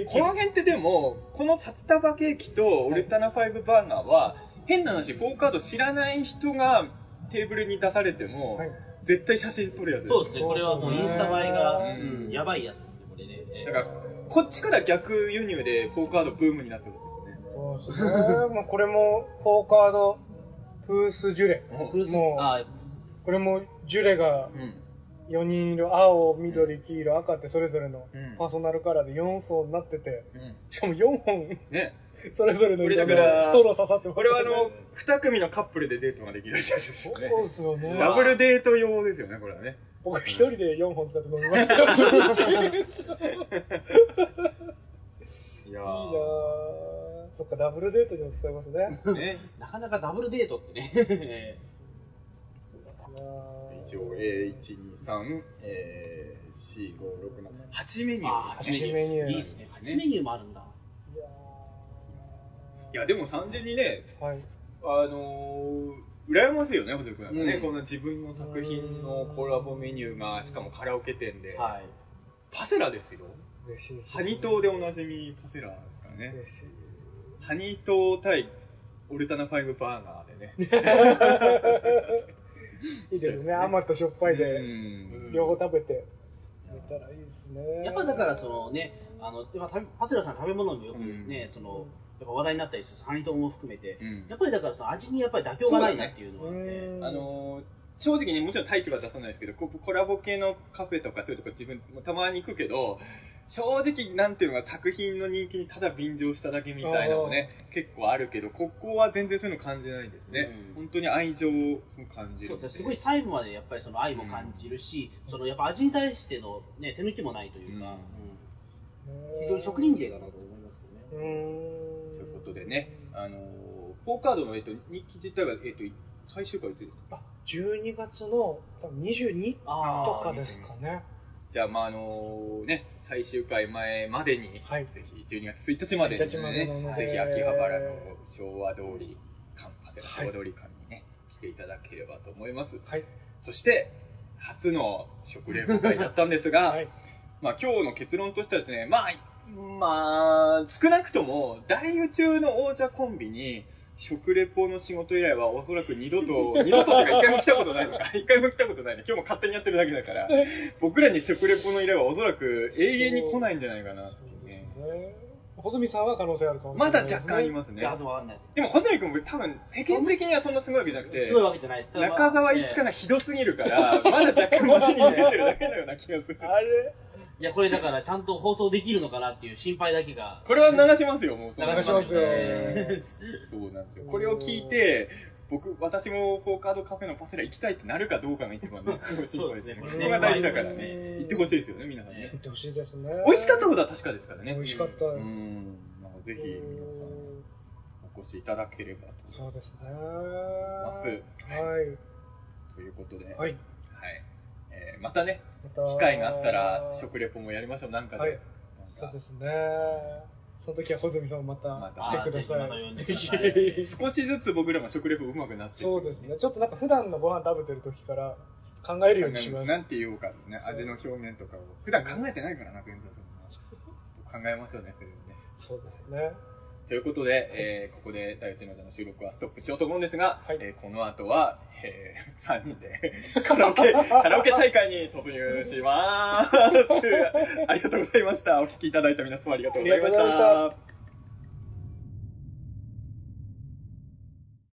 [SPEAKER 2] ーキ。
[SPEAKER 3] この辺ってでもこの札束ケーキとオルタナ5バーガーは変な話4カード知らない人がテーブルに出されても、
[SPEAKER 2] はい。
[SPEAKER 3] 絶対写真撮るやつ
[SPEAKER 4] そうですね。これはもうインスタ映えが、やばいやつですね、これね。えー
[SPEAKER 3] だからこっちから逆輸入で4カードブームになってほしいですね。
[SPEAKER 2] そうですね。まあ、これも、フォーカード、フースジュレ。
[SPEAKER 4] フース
[SPEAKER 2] もう
[SPEAKER 4] あ
[SPEAKER 2] これも、ジュレが
[SPEAKER 3] うん
[SPEAKER 2] 4人いる青、緑、黄色、赤ってそれぞれの
[SPEAKER 3] うん。
[SPEAKER 2] パーソナルカラーで4層になってて、
[SPEAKER 3] うん。
[SPEAKER 2] しかも4本、
[SPEAKER 3] ね。
[SPEAKER 2] それぞれの色の
[SPEAKER 3] これだから
[SPEAKER 2] ストロー刺さってます
[SPEAKER 3] これはあの2組のカップルでデートができるやつですよね。
[SPEAKER 2] そうですよね。
[SPEAKER 3] ダブルデート用ですよねこれはね。
[SPEAKER 2] 僕一人で4本使って飲みましたよ。いいな
[SPEAKER 3] いや
[SPEAKER 2] ぁ。そっか、ダブルデートにも使えますね。
[SPEAKER 3] ーね。
[SPEAKER 4] なかなかダブルデートってね。
[SPEAKER 2] いやー
[SPEAKER 3] 一応 A123 えー、4 5 6 7 8メニュー
[SPEAKER 4] あー
[SPEAKER 2] 8メニュー
[SPEAKER 4] いいですね。8メニューもあるんだ。
[SPEAKER 2] いや
[SPEAKER 3] いやでも単純にね
[SPEAKER 2] ーはい。
[SPEAKER 3] あのー、羨ましいよね、細くなんかね、
[SPEAKER 4] うん
[SPEAKER 3] こんな自分の作品のコラボメニューが、しかもカラオケ店で、
[SPEAKER 4] はい。
[SPEAKER 3] パセラですよ。
[SPEAKER 2] 嬉しいです、
[SPEAKER 3] ハニトーでおなじみパセラですからね。
[SPEAKER 2] 嬉しい。
[SPEAKER 3] ハニトー対オルタナファイブバーガーでね。
[SPEAKER 2] いいですね。甘としょっぱいで、
[SPEAKER 3] うん。
[SPEAKER 2] 両方食べて、寝たらいいですね。
[SPEAKER 4] やっぱだからそのね、あの、今パセラさん食べ物によくね、その、やっぱ話題になったりするハニトーも含めて、
[SPEAKER 3] うん。
[SPEAKER 4] やっぱりだからその味にやっぱり妥協がないなっていうのがあって、
[SPEAKER 2] うん。
[SPEAKER 3] あのー正直ね、もちろん大気は出さないですけど、こコラボ系のカフェとかそういうとこ自分もたまに行くけど、正直なんていうのか作品の人気にただ便乗しただけみたいなのもね、結構あるけど、ここは全然そういうの感じないんですね。
[SPEAKER 4] うん。
[SPEAKER 3] 本当に愛情を感じるん
[SPEAKER 4] そうです。ね、すごい細部までやっぱりその愛も感じるし、そのやっぱ味に対しての、ね、手抜きもないというか、
[SPEAKER 3] うん。
[SPEAKER 4] うん。非常に職人芸だなと思いますよね。
[SPEAKER 3] ということでね、あのー、フォーカードの、えっと、日記自体は、えっと、最終回いつですか？
[SPEAKER 2] あ、12月の多分22
[SPEAKER 4] あー
[SPEAKER 2] とかですかね。
[SPEAKER 3] じゃあ、まあ、あのね、最終回前までに、
[SPEAKER 2] はい
[SPEAKER 3] ぜひ12月1日までに
[SPEAKER 2] 1日までなので
[SPEAKER 3] ぜひ秋葉原の昭和通り館、長谷
[SPEAKER 2] はい
[SPEAKER 3] 川昭和通り館にね、来ていただければと思います。
[SPEAKER 2] はい。
[SPEAKER 3] そして、初の食レポ会だったんですが、
[SPEAKER 2] はい。
[SPEAKER 3] まあ今日の結論としてはですね、まあ、まあ、少なくとも、大宇宙の王者コンビに、食レポの仕事依頼はおそらく二度と、二度とっていうか一回も来たことないのか、一回も来たことないね。今日も勝手にやってるだけだから、僕らに食レポの依頼はおそらく永遠に来ないんじゃないかなっていうね。
[SPEAKER 2] ね。穂積さんは可能性あるかもしれ
[SPEAKER 3] まだ
[SPEAKER 2] ないですね。
[SPEAKER 3] 若干ありますね
[SPEAKER 4] いや、。でもわかんないです。
[SPEAKER 3] でも、穂積君も多分世間的にはそんなすごいわけじゃなくて
[SPEAKER 4] すごい、わけじゃないです。
[SPEAKER 3] 中澤いつか
[SPEAKER 4] な
[SPEAKER 3] なひどすぎるから、まだ若干マシに見えてるだけのような気がする。
[SPEAKER 2] あれ
[SPEAKER 4] いや、これだからちゃんと放送できるのかなっていう心配だけが。
[SPEAKER 3] これは流しますよ、もう
[SPEAKER 2] 流しますよ
[SPEAKER 3] そうなんですよ。これを聞いて、僕、私もフォーカードカフェのパセラ行きたいってなるかどうかが一番 ね、心配ですね。
[SPEAKER 4] そうですね
[SPEAKER 3] そこが大事だから
[SPEAKER 2] うん
[SPEAKER 3] ね。行ってほしいですよね、皆さんね
[SPEAKER 2] 言。ってほしいですね。
[SPEAKER 3] 美味しかったことは確かですからね。
[SPEAKER 2] 美味しかった
[SPEAKER 3] う
[SPEAKER 2] です。
[SPEAKER 3] ん。なんかぜひ、皆さんお越しいただければと
[SPEAKER 2] そうですね。
[SPEAKER 3] ます
[SPEAKER 2] はい。
[SPEAKER 3] ということで、
[SPEAKER 2] はい。
[SPEAKER 3] またね、
[SPEAKER 2] また
[SPEAKER 3] 機会があったら食レポもやりましょう、なんかで。
[SPEAKER 2] はいそうですね。その時は穂積さんま
[SPEAKER 3] また
[SPEAKER 2] た来てください。
[SPEAKER 4] で
[SPEAKER 2] ぜ
[SPEAKER 4] ください
[SPEAKER 2] ひ。
[SPEAKER 3] 少しずつ僕らも食レポ上手くなっていく
[SPEAKER 2] そうですね。ちょっとなんか普段のご飯食べてる時からちょっと考えるようにします。
[SPEAKER 3] なんて言おうかね、味の表現とかを。普段考えてないからな、全然そんな。考えましょうね、それをね。
[SPEAKER 2] そうですね。
[SPEAKER 3] ということで、えーここで大内の座の収録はストップしようと思うんですが、
[SPEAKER 2] はい
[SPEAKER 3] えーこの後は、え3 人で カラオケ、カラオケ大会に突入します。ありがとうございました。お聞きいただいた皆様ありがとうございました。